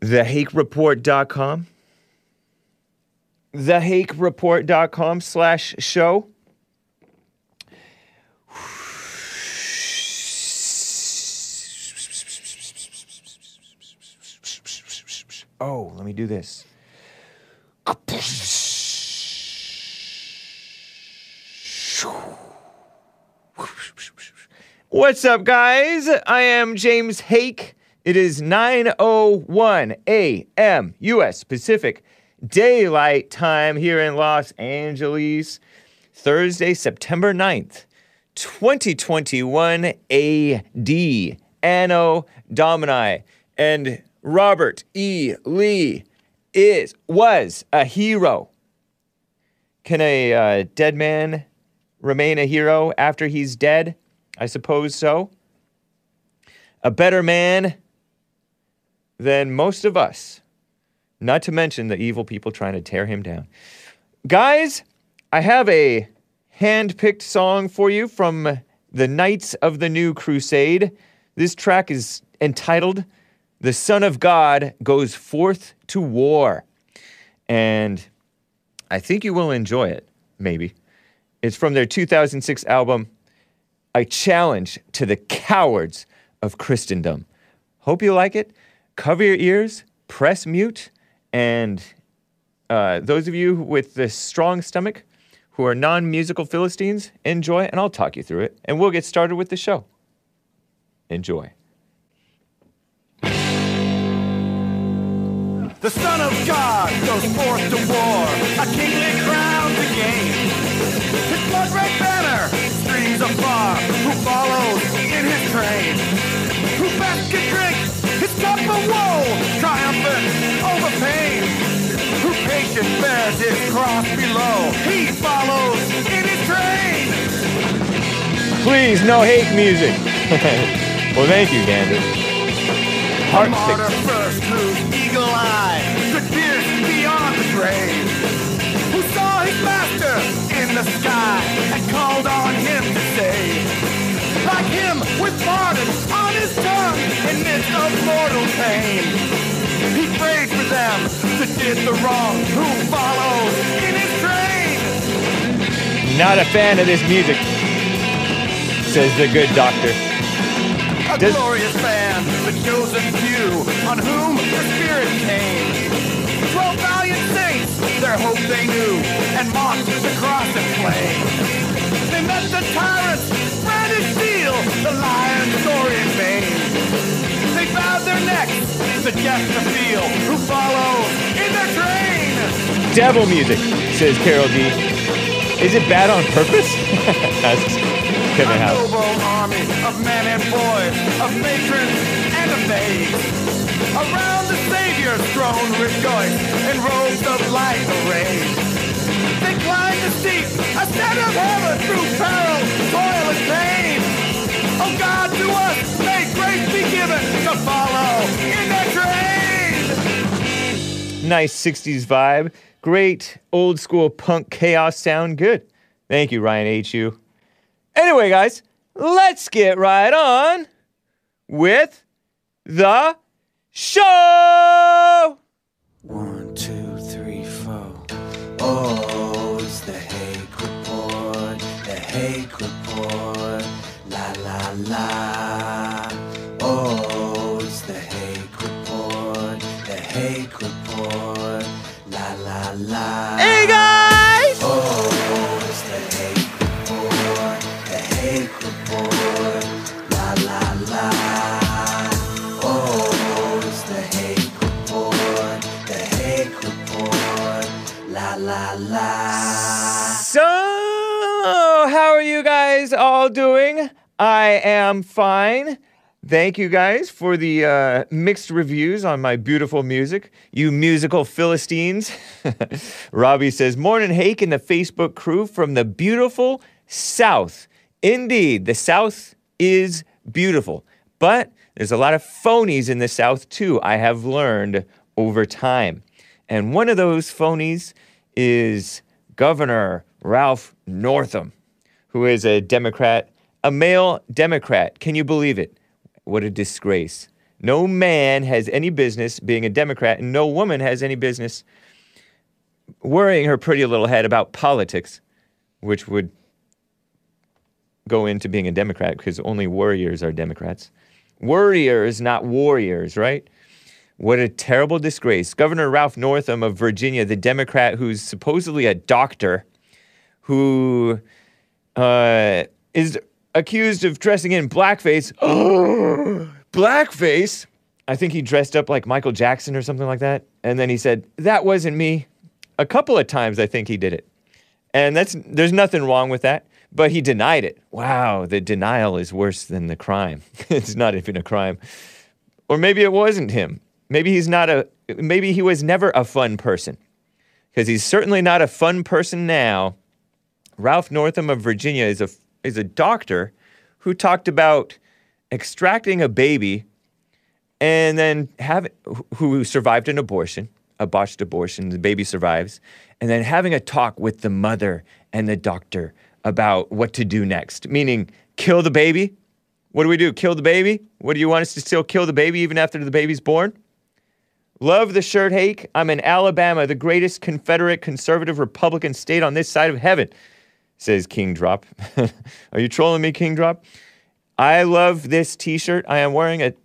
thehakereport.com, thehakereport.com slash show. Oh, let me do this. What's up, guys? I am James Hake. It is 9:01 a.m. U.S. Pacific Daylight Time here in Los Angeles. Thursday, September 9th, 2021 AD. Anno Domini. And Robert E. Lee is was a hero. Can a uh, dead man remain a hero after he's dead? I suppose so. A better man than most of us, not to mention the evil people trying to tear him down. Guys, I have a hand picked song for you from the Knights of the New Crusade. This track is entitled The Son of God Goes Forth to War. And I think you will enjoy it, maybe. It's from their 2006 album, A Challenge to the Cowards of Christendom. Hope you like it. Cover your ears, press mute, and uh, those of you with the strong stomach who are non musical Philistines, enjoy, and I'll talk you through it. And we'll get started with the show. Enjoy. The Son of God goes forth to war, a kingly crown to gain. His blood-red banner streams afar, who follows in his train. Who best can drink his cup of woe, triumphant over pain. Who patient bears his cross below, he follows in his train. Please, no hate music. well, thank you, Gander. Heart martyr fixer. first whose eagle eye could pierce beyond the grave. Who saw his master in the sky and called on him to save. Like him with pardon on his tongue in midst of mortal pain. He prays for them that did the wrong who follows in his train. Not a fan of this music, says the good doctor. A Does- glorious band, the chosen few, on whom the Spirit came. Twelve valiant saints, their hope they knew, and mocked the cross and flame. They met the tyrants, steel, the lion's story in vain. They bowed their necks, the death to feel, who follow in their train. Devil music, says Carol D. Is it bad on purpose? Asks Kevin A noble army of men and boys, of matrons and of maids. Around the Savior's throne rejoice in robes of light arrayed. Climb the steep of heaven through peril, toil, and pain. Oh God, to us may grace be given to follow in train. Nice 60s vibe. Great old school punk chaos sound. Good. Thank you, Ryan HU. Anyway, guys, let's get right on with the show. I am fine. Thank you guys for the uh, mixed reviews on my beautiful music, you musical Philistines. Robbie says, Morning Hake and the Facebook crew from the beautiful South. Indeed, the South is beautiful, but there's a lot of phonies in the South too, I have learned over time. And one of those phonies is Governor Ralph Northam, who is a Democrat, a male Democrat. Can you believe it? What a disgrace. No man has any business being a Democrat, and no woman has any business worrying her pretty little head about politics, which would go into being a Democrat because only warriors are Democrats. Warriors, not warriors, right? What a terrible disgrace. Governor Ralph Northam of Virginia, the Democrat who's supposedly a doctor, who uh, is accused of dressing in blackface. blackface? I think he dressed up like Michael Jackson or something like that. And then he said, That wasn't me. A couple of times I think he did it. And that's there's nothing wrong with that. But he denied it. Wow, the denial is worse than the crime. it's not even a crime. Or maybe it wasn't him. Maybe he's not a maybe he was never a fun person. Because he's certainly not a fun person now. Ralph Northam of Virginia is a is a doctor who talked about extracting a baby and then have who survived an abortion, a botched abortion, the baby survives, and then having a talk with the mother and the doctor about what to do next. Meaning, kill the baby. What do we do? Kill the baby? What do you want us to still kill the baby even after the baby's born? Love the shirt, Hake. I'm in Alabama, the greatest Confederate conservative Republican state on this side of heaven, says King Drop. Are you trolling me, King Drop? I love this t shirt. I am wearing it.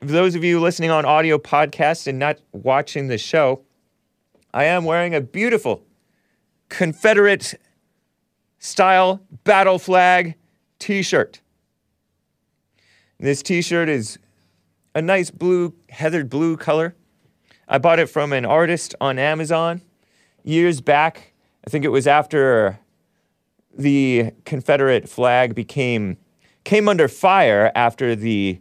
For those of you listening on audio podcast and not watching the show, I am wearing a beautiful Confederate style battle flag t shirt. This t shirt is a nice blue, heathered blue color. I bought it from an artist on Amazon years back. I think it was after the Confederate flag became came under fire after the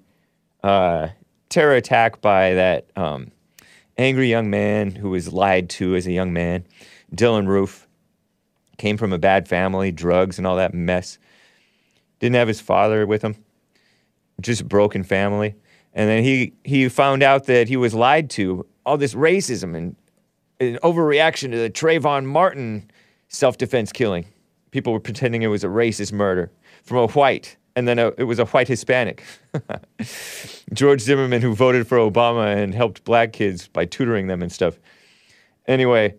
uh, terror attack by that um, angry young man who was lied to as a young man, Dylan Roof. Came from a bad family, drugs and all that mess. Didn't have his father with him, just broken family. And then he, he found out that he was lied to, all this racism and an overreaction to the Trayvon Martin self defense killing. People were pretending it was a racist murder from a white, and then a, it was a white Hispanic. George Zimmerman, who voted for Obama and helped black kids by tutoring them and stuff. Anyway,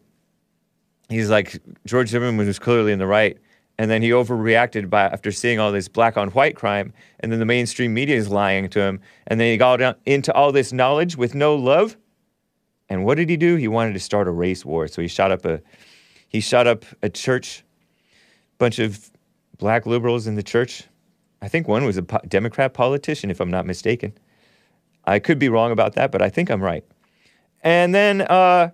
he's like, George Zimmerman was clearly in the right. And then he overreacted by after seeing all this black on white crime, and then the mainstream media is lying to him, and then he got down into all this knowledge with no love. And what did he do? He wanted to start a race war. So he shot up a he shot up a church, bunch of black liberals in the church. I think one was a po- Democrat politician, if I'm not mistaken. I could be wrong about that, but I think I'm right. And then uh,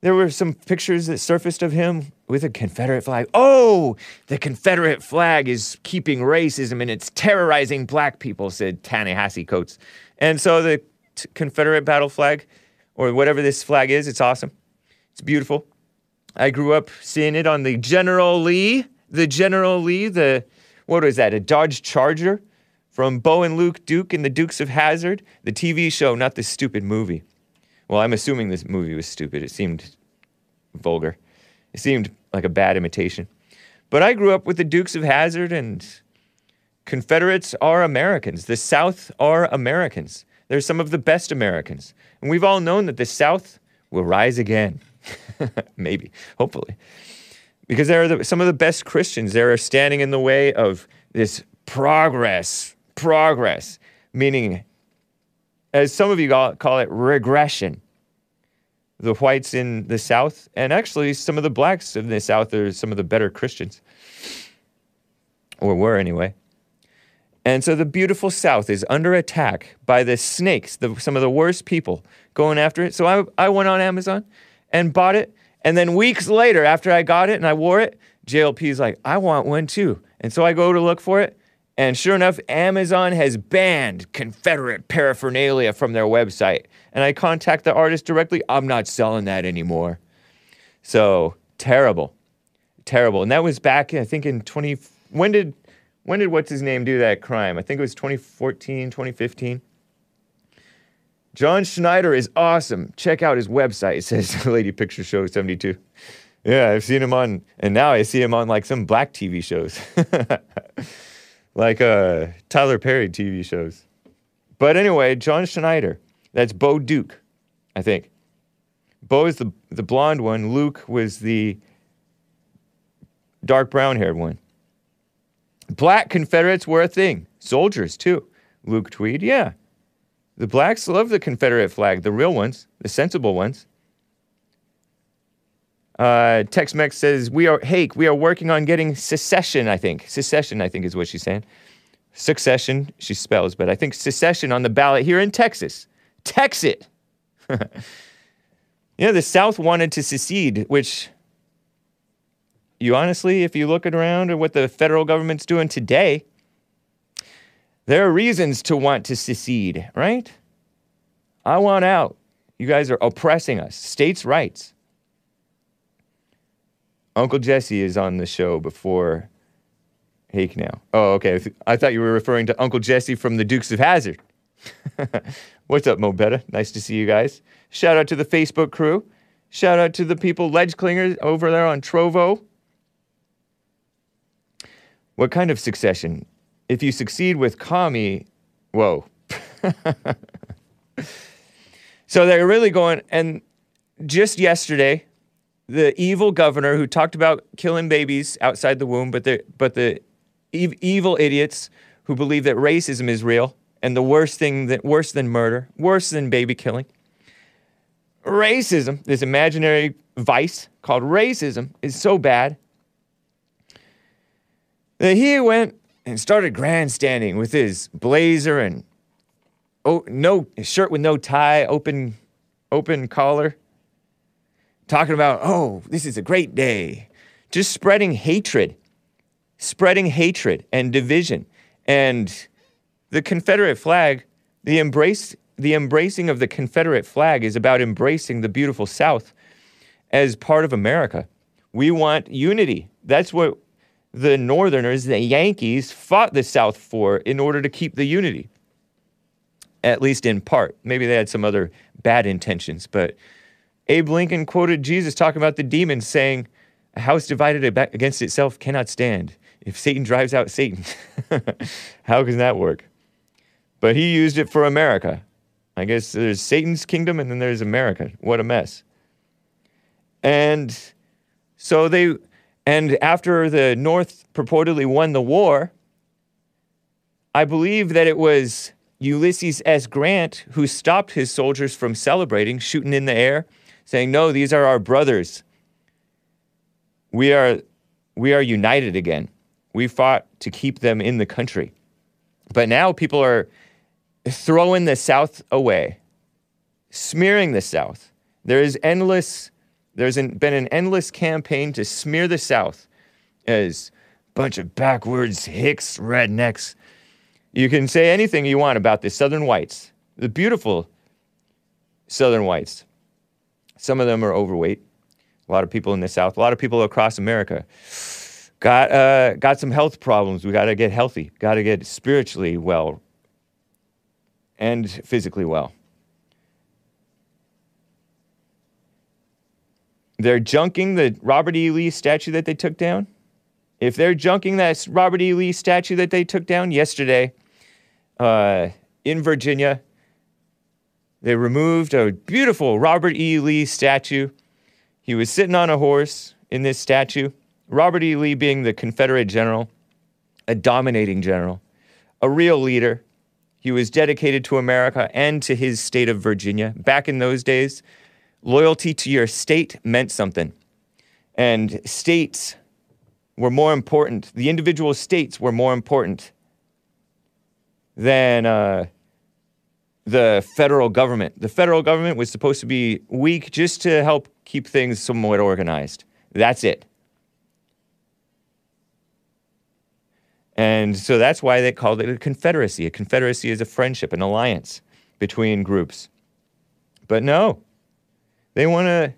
there were some pictures that surfaced of him with a Confederate flag. Oh, the Confederate flag is keeping racism and it's terrorizing black people, said Ta-Nehisi Coates. And so the t- Confederate battle flag, or whatever this flag is, it's awesome. It's beautiful. I grew up seeing it on the General Lee, the General Lee, the, what was that, a Dodge Charger from Bo and Luke Duke and the Dukes of Hazzard, the TV show, not the stupid movie. Well, I'm assuming this movie was stupid. It seemed vulgar. It seemed like a bad imitation. But I grew up with the Dukes of Hazzard and Confederates are Americans. The South are Americans. They're some of the best Americans. And we've all known that the South will rise again. Maybe, hopefully. Because there are the, some of the best Christians. They're standing in the way of this progress, progress, meaning, as some of you call, call it, regression. The whites in the South, and actually some of the blacks in the South, are some of the better Christians, or were anyway. And so the beautiful South is under attack by the snakes, the, some of the worst people going after it. So I, I went on Amazon and bought it. And then weeks later, after I got it and I wore it, JLP's like, I want one too. And so I go to look for it. And sure enough, Amazon has banned Confederate paraphernalia from their website. And I contact the artist directly. I'm not selling that anymore. So terrible, terrible. And that was back, I think, in 20. When did when did what's his name do that crime? I think it was 2014, 2015. John Schneider is awesome. Check out his website. It says Lady Picture Show 72. Yeah, I've seen him on, and now I see him on like some black TV shows, like uh, Tyler Perry TV shows. But anyway, John Schneider. That's Bo Duke, I think. Bo is the, the blonde one. Luke was the dark brown haired one. Black Confederates were a thing. Soldiers, too. Luke Tweed, yeah. The blacks love the Confederate flag, the real ones, the sensible ones. Uh, Tex Mex says, We are, Hake, we are working on getting secession, I think. Secession, I think, is what she's saying. Succession, she spells, but I think secession on the ballot here in Texas. Texas. you know, the South wanted to secede, which you honestly, if you look around at what the federal government's doing today, there are reasons to want to secede, right? I want out. You guys are oppressing us. States' rights. Uncle Jesse is on the show before Hake now. Oh, okay. I thought you were referring to Uncle Jesse from the Dukes of Hazzard. What's up, Mo Betta? Nice to see you guys. Shout out to the Facebook crew. Shout out to the people, Ledge Clingers, over there on Trovo. What kind of succession? If you succeed with Kami, whoa. so they're really going, and just yesterday, the evil governor who talked about killing babies outside the womb, but the but the ev- evil idiots who believe that racism is real and the worst thing that worse than murder, worse than baby killing. Racism, this imaginary vice called racism, is so bad that he went and started grandstanding with his blazer and oh no shirt with no tie, open open collar talking about, oh, this is a great day. Just spreading hatred, spreading hatred and division. And the Confederate flag, the embrace, the embracing of the Confederate flag is about embracing the beautiful South as part of America. We want unity. That's what the Northerners, the Yankees, fought the South for in order to keep the unity. At least in part. Maybe they had some other bad intentions, but Abe Lincoln quoted Jesus talking about the demons, saying, A house divided against itself cannot stand. If Satan drives out Satan, how can that work? But he used it for America. I guess there's Satan's kingdom and then there's America. What a mess. And so they, and after the North purportedly won the war, I believe that it was Ulysses S. Grant who stopped his soldiers from celebrating, shooting in the air saying, No, these are our brothers. We are, we are united again. We fought to keep them in the country. But now people are throwing the South away, smearing the South. There is endless, there's an, been an endless campaign to smear the South as a bunch of backwards hicks, rednecks. You can say anything you want about the Southern whites, the beautiful Southern whites. Some of them are overweight. A lot of people in the South, a lot of people across America got uh, got some health problems. We got to get healthy. Got to get spiritually well and physically well. They're junking the Robert E. Lee statue that they took down. If they're junking that Robert E. Lee statue that they took down yesterday uh, in Virginia, they removed a beautiful Robert E. Lee statue. He was sitting on a horse in this statue. Robert E. Lee being the Confederate general, a dominating general, a real leader. He was dedicated to America and to his state of Virginia. Back in those days, loyalty to your state meant something. And states were more important, the individual states were more important than. Uh, the federal government. The federal government was supposed to be weak just to help keep things somewhat organized. That's it. And so that's why they called it a confederacy. A confederacy is a friendship, an alliance between groups. But no, they want to,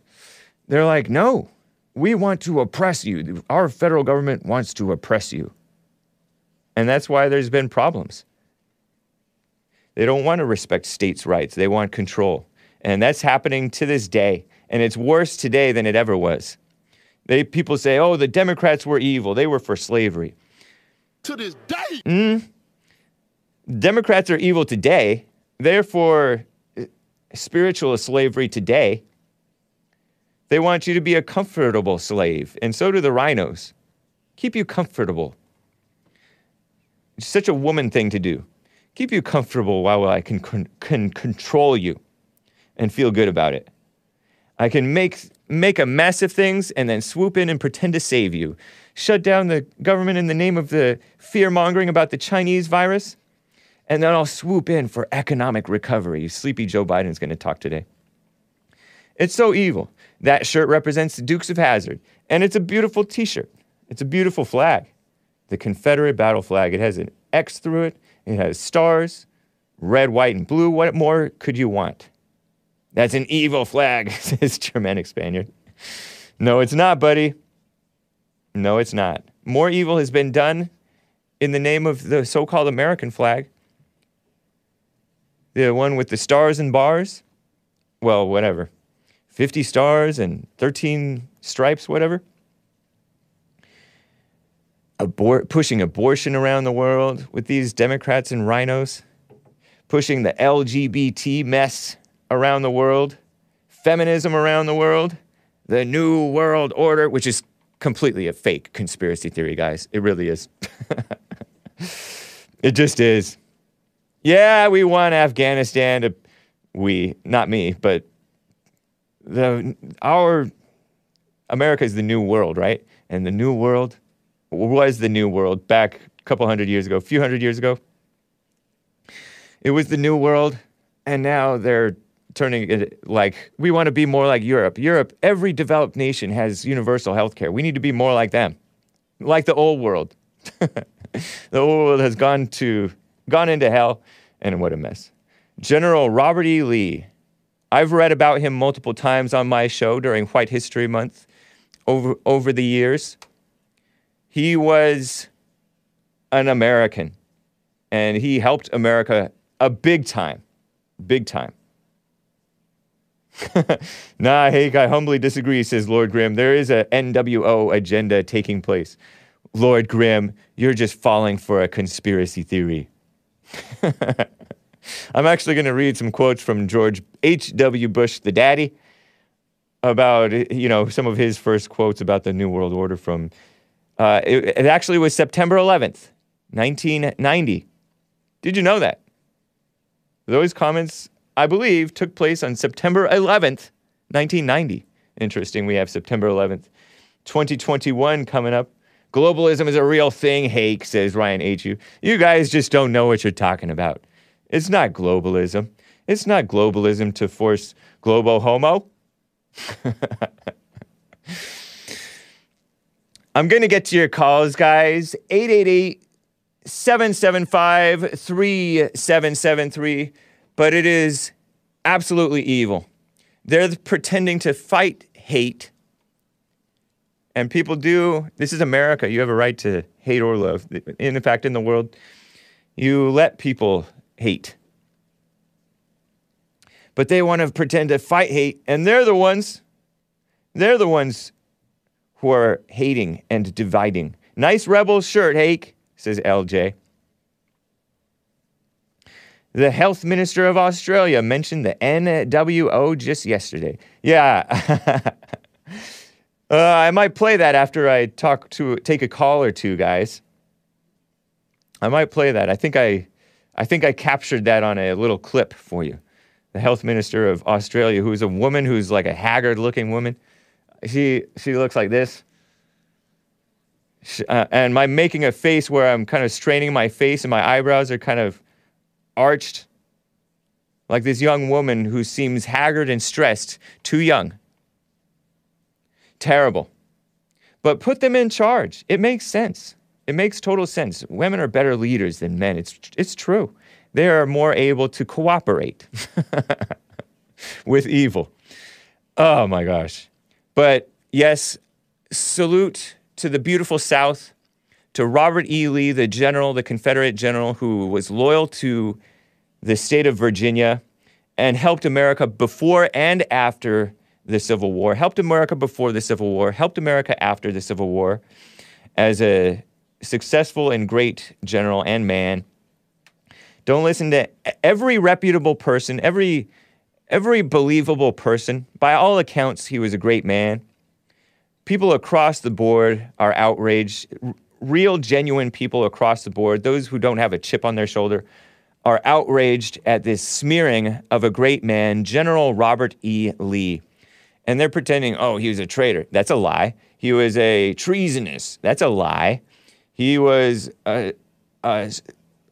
they're like, no, we want to oppress you. Our federal government wants to oppress you. And that's why there's been problems. They don't want to respect states' rights, they want control. And that's happening to this day. And it's worse today than it ever was. They, people say, oh, the Democrats were evil, they were for slavery. To this day. Mm. Democrats are evil today, Therefore, uh, spiritual slavery today, they want you to be a comfortable slave, and so do the RINOs. Keep you comfortable. It's such a woman thing to do. Keep you comfortable while I can, con- can control you and feel good about it. I can make make a mess of things and then swoop in and pretend to save you. Shut down the government in the name of the fear mongering about the Chinese virus, and then I'll swoop in for economic recovery. Sleepy Joe Biden's going to talk today. It's so evil. That shirt represents the Dukes of Hazzard, and it's a beautiful T-shirt. It's a beautiful flag, the Confederate battle flag. It has an X through it. It has stars, red, white, and blue. What more could you want? That's an evil flag, says Germanic Spaniard. No, it's not, buddy. No, it's not. More evil has been done in the name of the so called American flag. The one with the stars and bars. Well, whatever. 50 stars and 13 stripes, whatever. Abor- pushing abortion around the world with these Democrats and RINOs. Pushing the LGBT mess around the world, feminism around the world, the New World Order, which is completely a fake conspiracy theory, guys. It really is. it just is. Yeah, we want Afghanistan to, we, not me, but the, our, America is the new world, right? And the new world was the new world back a couple hundred years ago, a few hundred years ago. It was the new world, and now they're turning it like we want to be more like Europe. Europe, every developed nation has universal health care. We need to be more like them, like the old world. the old world has gone to gone into hell, and what a mess. General Robert E. Lee. I've read about him multiple times on my show during White History Month over over the years. He was an American, and he helped America a big time, big time. nah, Hake, I humbly disagree, says Lord Grimm. There is a NWO agenda taking place. Lord Grimm, you're just falling for a conspiracy theory. I'm actually going to read some quotes from George H.W. Bush, the daddy, about, you know, some of his first quotes about the New World Order from, uh, it, it actually was September 11th, 1990. Did you know that? Those comments I believe, took place on September 11th, 1990. Interesting, we have September 11th, 2021 coming up. Globalism is a real thing, Hake, says Ryan H. You guys just don't know what you're talking about. It's not globalism. It's not globalism to force globo homo. I'm going to get to your calls, guys. 888 775 3773 but it is absolutely evil. They're pretending to fight hate. And people do, this is America. You have a right to hate or love. In fact, in the world, you let people hate. But they want to pretend to fight hate, and they're the ones, they're the ones who are hating and dividing. Nice rebel shirt, Hake, says LJ. The health minister of Australia mentioned the NWO just yesterday. Yeah. uh, I might play that after I talk to take a call or two, guys. I might play that. I think I I think I captured that on a little clip for you. The health minister of Australia, who's a woman who's like a haggard looking woman. She she looks like this. She, uh, and I'm making a face where I'm kind of straining my face and my eyebrows are kind of arched, like this young woman who seems haggard and stressed, too young. Terrible. But put them in charge. It makes sense. It makes total sense. Women are better leaders than men. It's, it's true. They are more able to cooperate with evil. Oh my gosh. But yes, salute to the beautiful South to Robert E. Lee, the general, the Confederate general who was loyal to the state of Virginia and helped America before and after the Civil War, helped America before the Civil War, helped America after the Civil War as a successful and great general and man. Don't listen to every reputable person, every every believable person. By all accounts, he was a great man. People across the board are outraged. Real, genuine people across the board, those who don't have a chip on their shoulder, are outraged at this smearing of a great man, General Robert E. Lee. And they're pretending, oh, he was a traitor. That's a lie. He was a treasonous. That's a lie. He was a, a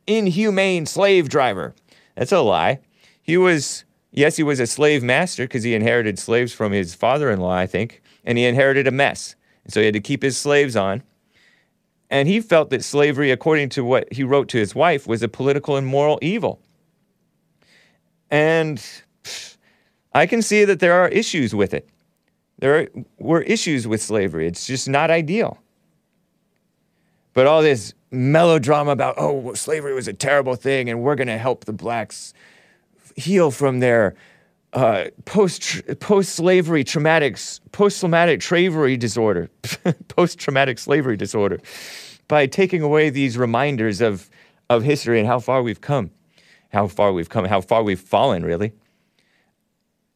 inhumane slave driver. That's a lie. He was, yes, he was a slave master because he inherited slaves from his father in law, I think, and he inherited a mess. And so he had to keep his slaves on. And he felt that slavery, according to what he wrote to his wife, was a political and moral evil. And I can see that there are issues with it. There were issues with slavery. It's just not ideal. But all this melodrama about, oh, slavery was a terrible thing and we're going to help the blacks heal from their uh, post post slavery traumatic post traumatic slavery disorder, post traumatic slavery disorder, by taking away these reminders of of history and how far we've come, how far we've come, how far we've fallen, really.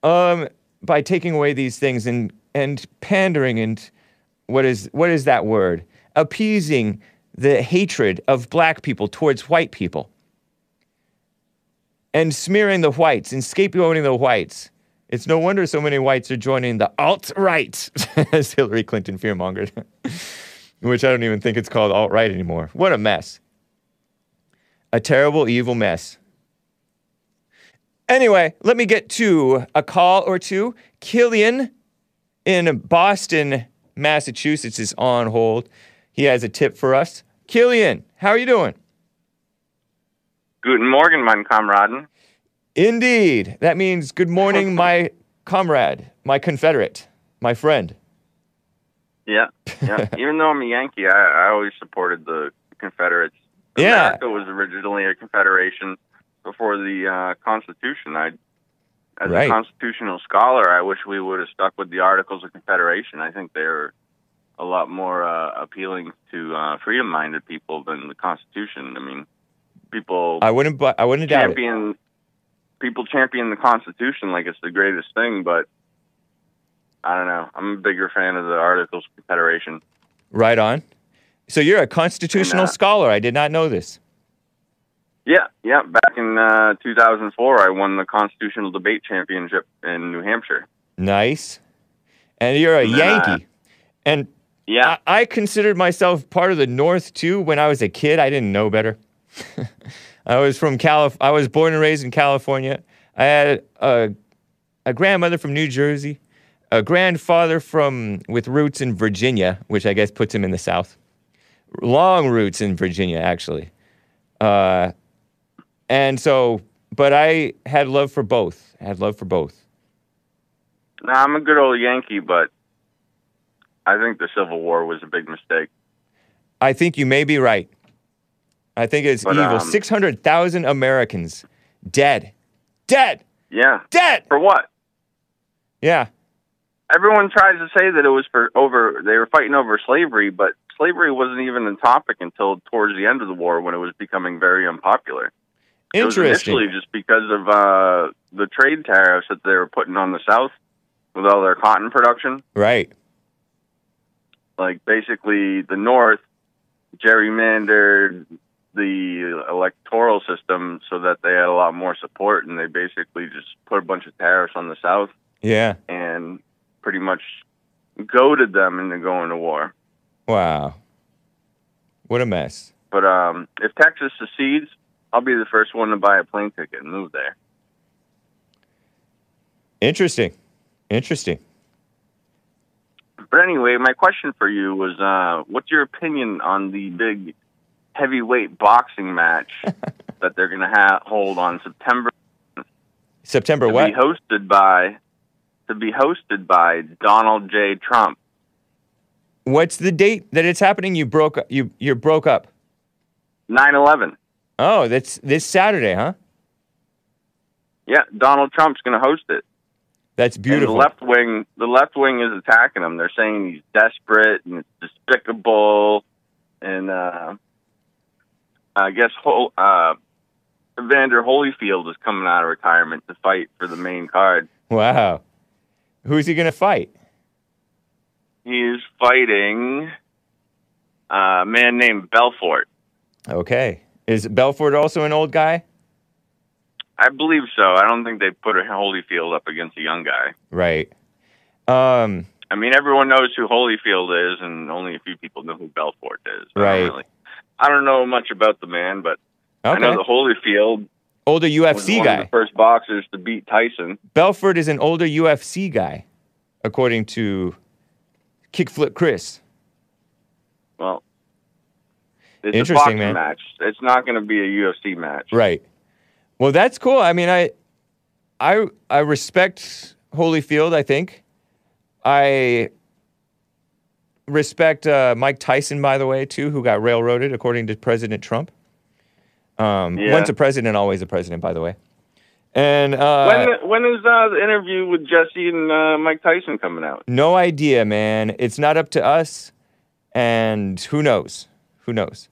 Um, by taking away these things and and pandering and what is what is that word? Appeasing the hatred of black people towards white people and smearing the whites and scapegoating the whites. It's no wonder so many whites are joining the alt right, as Hillary Clinton fearmongered, which I don't even think it's called alt right anymore. What a mess. A terrible, evil mess. Anyway, let me get to a call or two. Killian in Boston, Massachusetts is on hold. He has a tip for us. Killian, how are you doing? Guten Morgen, mein Kameraden. Indeed. That means good morning, my comrade, my confederate, my friend. Yeah, yeah. Even though I'm a Yankee, I, I always supported the Confederates. Yeah. America was originally a confederation before the uh, Constitution. I, as Right. a constitutional scholar, I wish we would have stuck with the Articles of Confederation. I think they're a lot more uh, appealing to uh, freedom-minded people than the Constitution. I mean, people I wouldn't, bu- I wouldn't doubt it. champion people champion the Constitution like it's the greatest thing, but I don't know. I'm a bigger fan of the Articles of Confederation. Right on. So you're a constitutional And, uh, scholar. I did not know this. Yeah, yeah. Back in uh, 2004, I won the Constitutional Debate Championship in New Hampshire. Nice. And you're a And uh, Yankee. And Yeah, I, I considered myself part of the North too when I was a kid. I didn't know better. I was from Calif. I was born and raised in California. I had a, a grandmother from New Jersey, a grandfather from with roots in Virginia, which I guess puts him in the South. Long roots in Virginia, actually. Uh, and so, but I had love for both. I had love for both. now I'm a good old Yankee, but I think the Civil War was a big mistake. I think you may be right. I think it's But, evil. um, 600,000 Americans dead. Dead. Yeah, Dead. for what? Yeah. Everyone tries to say that it was for over. They were fighting over slavery, but slavery wasn't even a topic until towards the end of the war when it was becoming very unpopular. Interesting. It was initially just because of uh, the trade tariffs that they were putting on the South with all their cotton production. Right. Like basically, the North gerrymandered the electoral system so that they had a lot more support, and they basically just put a bunch of tariffs on the South Yeah. and pretty much goaded them into going to war. Wow. What a mess. But um, if Texas secedes, I'll be the first one to buy a plane ticket and move there. Interesting. Interesting. But anyway, my question for you was, uh, what's your opinion on the big heavyweight boxing match that they're going to ha- hold on September September to what? be hosted by to be hosted by Donald J. Trump? What's the date that it's happening? You broke you you broke up. 9/11. Oh, that's this Saturday, huh? Yeah, Donald Trump's going to host it. That's beautiful. And the left wing, the left wing is attacking him. They're saying he's desperate and it's despicable, and uh, I guess whole, uh, Evander Holyfield is coming out of retirement to fight for the main card. Wow. Who's he going to fight? He's fighting a man named Belfort. Okay. Is Belfort also an old guy? I believe so. I don't think they put a Holyfield up against a young guy. Right. Um, I mean, everyone knows who Holyfield is, and only a few people know who Belfort is. I don't Right. really- I don't know much about the man, but I know that Holyfield Older UFC one of guy. the first boxers to beat Tyson. Belfort is an older UFC guy, according to Kickflip Chris. Well, it's Interesting, a boxing man. match. It's not going to be a UFC match. Right. Well, that's cool. I mean, I, I, I respect Holyfield. I think. I respect uh, Mike Tyson, by the way, too, who got railroaded, according to President Trump. Um, Yeah. Once a president, always a president, by the way. And uh, when when is uh, the interview with Jesse and uh, Mike Tyson coming out? no idea, man. It's not up to us, and who knows? Who knows?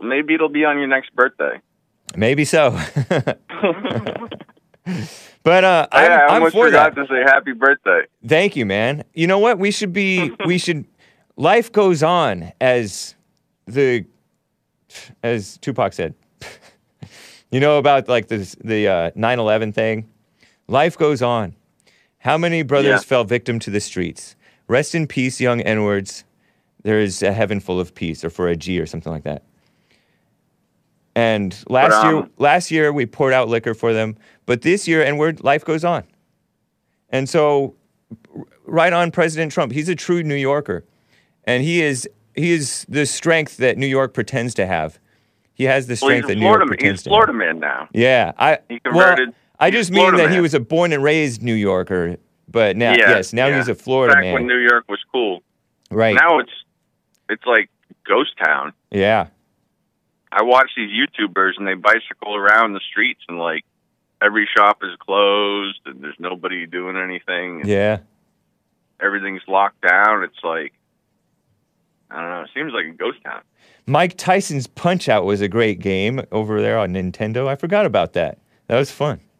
Maybe it'll be on your next birthday. Maybe so. but uh, I'm, I I'm almost for that. forgot to say happy birthday. Thank you, man. You know what? We should be. we should. Life goes on, as the as Tupac said. you know about like this the uh, 9/11 thing. Life goes on. How many brothers Yeah. fell victim to the streets? Rest in peace, young N-words. There is a heaven full of peace, or for a G, or something like that. And last year, um, last year we poured out liquor for them, but this year, N-word, life goes on. And so right on President Trump. He's a true New Yorker, and he is he is the strength that New York pretends to have. He has the strength he's that New York Florida, man. pretends he's to. Florida have. man now. Yeah, I He well, converted- I just mean Florida that he was a born and raised New Yorker, but now yeah, yes, now yeah. he's a Florida Back man. Back when New York was cool. right? Now it's it's like ghost town. yeah, I watch these YouTubers and they bicycle around the streets and like every shop is closed and there's nobody doing anything. Yeah. Everything's locked down. It's like I don't know. It seems like a ghost town. Mike Tyson's Punch Out was a great game over there on Nintendo. I forgot about that. That was fun.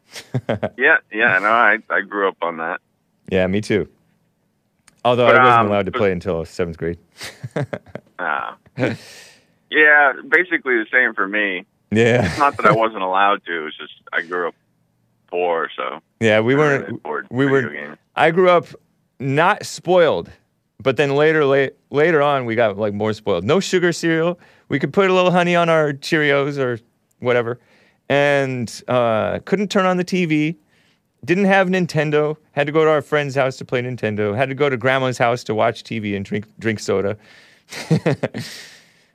Yeah, yeah. No, I I grew up on that. Yeah, me too. Although But, I wasn't um, allowed to play until seventh grade. Uh, yeah, basically the same for me. Yeah, It's Not that I wasn't allowed to. It's just I grew up poor, so yeah. We weren't. really we were- games. I grew up not spoiled, but then later, late, later on, we got like more spoiled. No sugar cereal. We could put a little honey on our Cheerios or whatever, and uh, couldn't turn on the TV. Didn't have Nintendo. Had to go to our friend's house to play Nintendo. Had to go to grandma's house to watch TV and drink drink soda.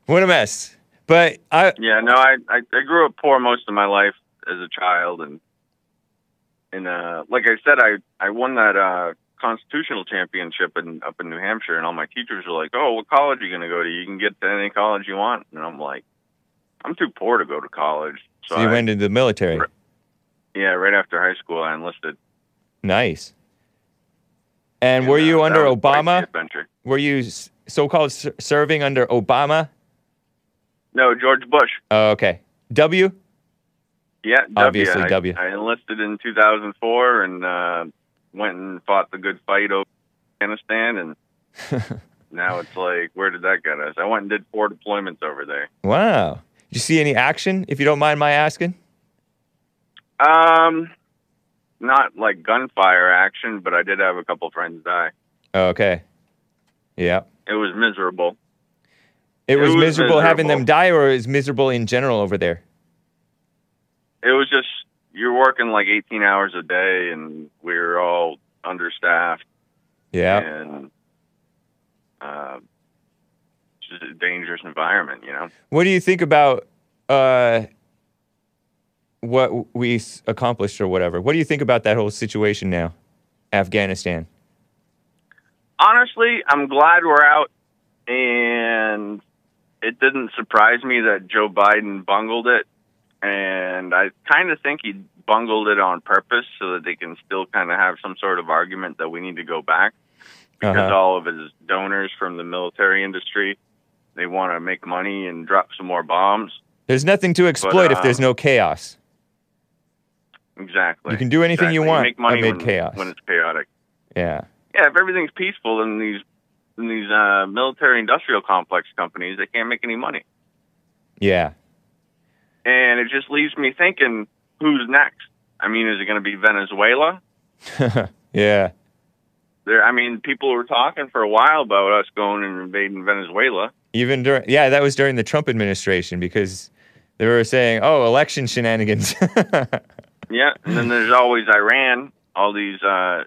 what a mess. But I Yeah, no, I, I I grew up poor most of my life as a child, and and uh, like I said, I I won that uh, constitutional championship in up in New Hampshire, and all my teachers were like, "Oh, what college are you going to go to? You can get to any college you want." And I'm like, "I'm too poor to go to college." So, so you I- went into the military. yeah, right after high school, I enlisted. Nice. And And, were uh, you that under was quite the Obama? Adventure. Were you so-called serving under Obama? No, George Bush. Oh, okay. W. Yeah, Obviously, I, W. I enlisted in 2004 and uh, went and fought the good fight over Afghanistan, and now it's like, where did that get us? I went and did four deployments over there. Wow. Did you see any action? If you don't mind my asking. Um, not like gunfire action, but I did have a couple friends die. Okay. Yeah. It was miserable. It, It was, was miserable, having them die, or is miserable in general over there? It was just you're working like 18 hours a day, and we were all understaffed, Yeah. and uh, it's just a dangerous environment, you know. What do you think about uh, what we accomplished or whatever? What do you think about that whole situation now, Afghanistan? honestly, I'm glad we're out, and it didn't surprise me that Joe Biden bungled it, and I kind of think he bungled it on purpose so that they can still kind of have some sort of argument that we need to go back because Uh-huh. all of his donors from the military industry they want to make money and drop some more bombs. There's nothing to exploit if uh, there's no chaos. exactly. You can do anything you Exactly. want make money amid when, chaos. when it's chaotic. Yeah. Yeah, if everything's peaceful then these these uh, military industrial complex companies, they can't make any money, Yeah. and it just leaves me thinking, who's next? I mean, is it going to be Venezuela? yeah. There, I mean, people were talking for a while about us going and invading Venezuela. Even during yeah, that was during the Trump administration because they were saying, "Oh, election shenanigans." Yeah, and then there's always Iran, all these uh,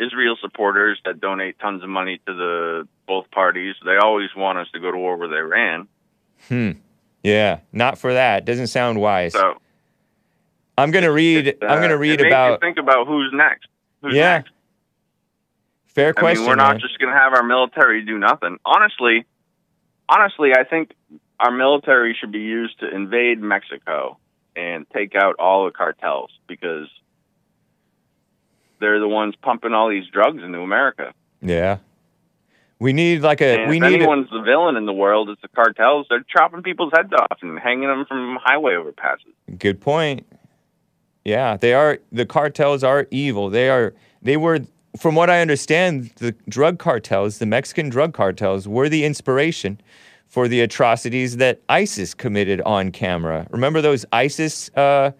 Israel supporters that donate tons of money to the both parties. They always want us to go to war with Iran. hmm. Yeah, not for that. Doesn't sound wise. So I'm gonna read. uh, I'm gonna read makes you about. think about who's next. Who's Yeah, next? Fair I question. mean, we're not man. just going to have our military do nothing. Honestly, honestly, I think our military should be used to invade Mexico and take out all the cartels because they're the ones pumping all these drugs into America. Yeah. We need like a. And we if need. A, anyone's the villain in the world, it's the cartels. They're chopping people's heads off and hanging them from highway overpasses. Good point. Yeah, they are. The cartels are evil. They are. They were, from what I understand, the drug cartels, the Mexican drug cartels, were the inspiration for the atrocities that ISIS committed on camera. Remember those ISIS, uh,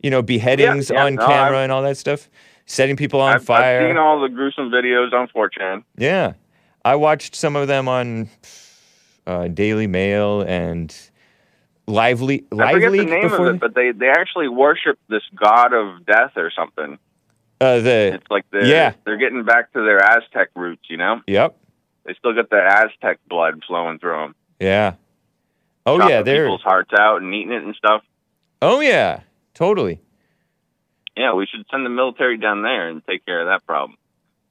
you know, beheadings yeah, on no, camera I've- and all that stuff, setting people on I've, fire. I've seen all the gruesome videos on 4chan. Yeah, I watched some of them on uh, Daily Mail and LiveLeak. I forget the name before of it, but they, they actually worship this god of death or something. uh, the It's like they're Yeah. they're getting back to their Aztec roots. You know, yep. they still got the Aztec blood flowing through them. Yeah. Oh chopping yeah, they're. people's hearts out and eating it and stuff. Oh yeah, totally. Yeah, we should send the military down there and take care of that problem.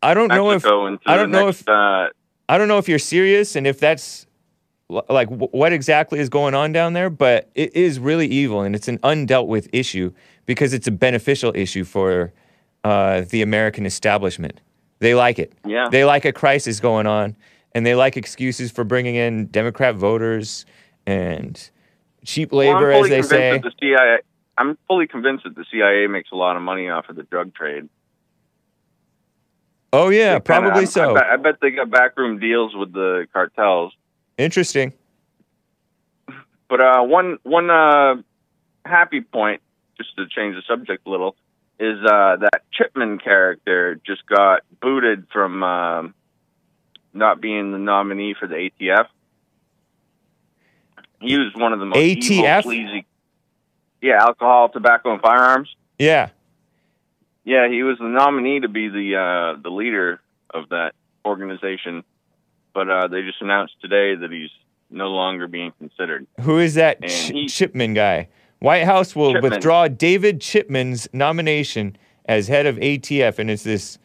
I don't know if Mexico I don't know next, if- uh, I don't know if you're serious and if that's like what exactly is going on down there, but it is really evil and it's an undealt with issue because it's a beneficial issue for uh, the American establishment. They like it. yeah. They like a crisis going on, and they like excuses for bringing in Democrat voters and cheap Well, labor, as they say. the CIA. I'm fully convinced that the CIA makes a lot of money off of the drug trade. Oh yeah, They probably so. I bet, I bet they got backroom deals with the cartels. Interesting. But uh, one one uh, happy point, just to change the subject a little, is uh, that Chipman character just got booted from um not being the nominee for the ATF. He was one of the most evil, ATF? sleazy. Yeah, alcohol, tobacco, and firearms. Yeah. Yeah, he was the nominee to be the uh, the leader of that organization, but uh, they just announced today that he's no longer being considered. Who is that Ch- he- Chipman guy? White House will Chipman. withdraw David Chipman's nomination as head of ATF, and it's this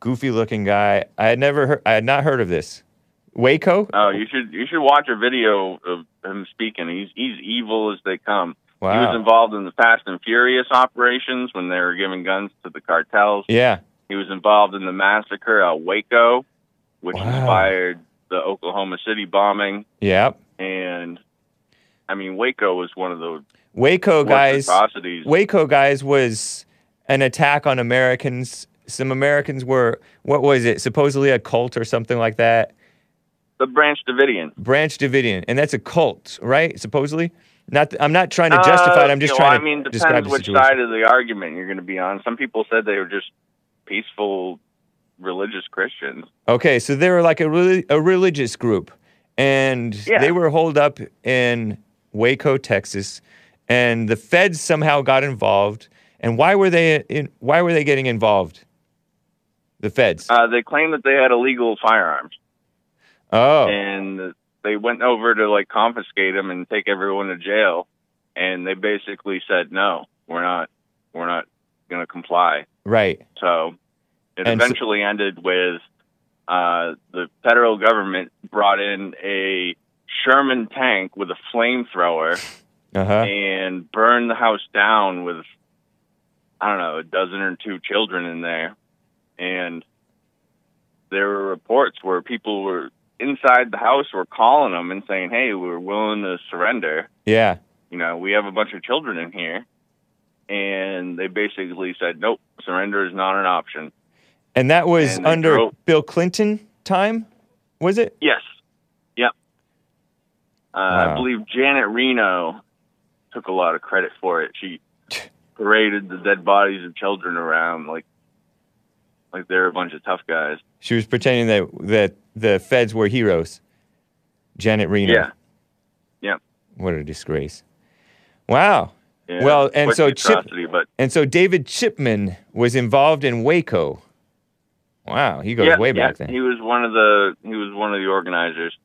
goofy-looking guy. I had never heard. I had not heard of this. Waco. Oh, you should you should watch a video of him speaking. He's he's evil as they come. He was involved in the Fast and Furious operations when they were giving guns to the cartels. Yeah. He was involved in the massacre at Waco, which Wow. inspired the Oklahoma City bombing. Yep. And I mean, Waco was one of the Waco guys. atrocities. Waco guys was an attack on Americans. Some Americans were what was it? Supposedly a cult or something like that. The Branch Davidian. Branch Davidian, and that's a cult, right? Supposedly. Not. I'm not trying to justify it. I'm just Uh, trying well, to I mean, depends which situation. side of the argument you're going to be on. Some people said they were just peaceful religious Christians. Okay, so they were like a reli- a religious group, and Yeah. they were holed up in Waco, Texas, and the feds somehow got involved. And why were they in? Why were they getting involved? The feds. Uh, they claimed that they had illegal firearms, oh, and they went over to like confiscate them and take everyone to jail. And they basically said, "No, we're not, we're not going to comply." right. So it And so- eventually ended with uh, the federal government brought in a Sherman tank with a flamethrower Uh huh. and burned the house down with I don't know a dozen or two children in there, and there were reports where people were inside the house were calling them and saying, "Hey, we're willing to surrender. Yeah. You know, we have a bunch of children in here." and they basically said, "Nope, surrender is not an option." And that was And under drove- Bill Clinton time, was it? Yes. Yep. Uh, Wow. I believe Janet Reno took a lot of credit for it. She paraded the dead bodies of children around like like they're a bunch of tough guys. She was pretending that that the feds were heroes. Janet Reno. Yeah. Yeah. What a disgrace. Wow. yeah. Well, and so Chip- but And so David Chipman was involved in Waco. Wow, he goes yeah, way yeah, back then. He was one of the he was one of the organizers.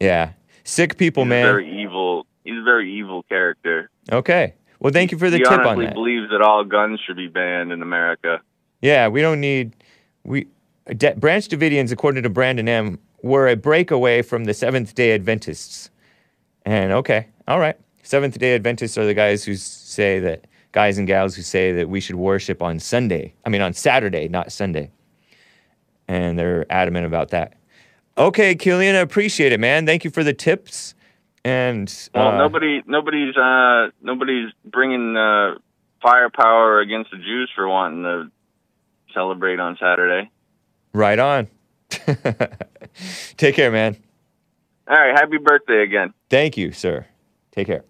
yeah. Sick people, He's man. very evil. He's a very evil character. okay. Well, thank you for the he tip on that. believes that all guns should be banned in America. Yeah, we don't need we De- Branch Davidians, according to Brandon M, were a breakaway from the Seventh Day Adventists. And okay, all right, Seventh Day Adventists are the guys who say that guys and gals who say that we should worship on Sunday. I mean on Saturday, not Sunday. And they're adamant about that. Okay, Killian, I appreciate it, man. Thank you for the tips. And Well, uh, nobody, nobody's, uh, nobody's bringing uh, firepower against the Jews for wanting to celebrate on Saturday. right on. Take care, man. All right, happy birthday again. Thank you, sir. Take care.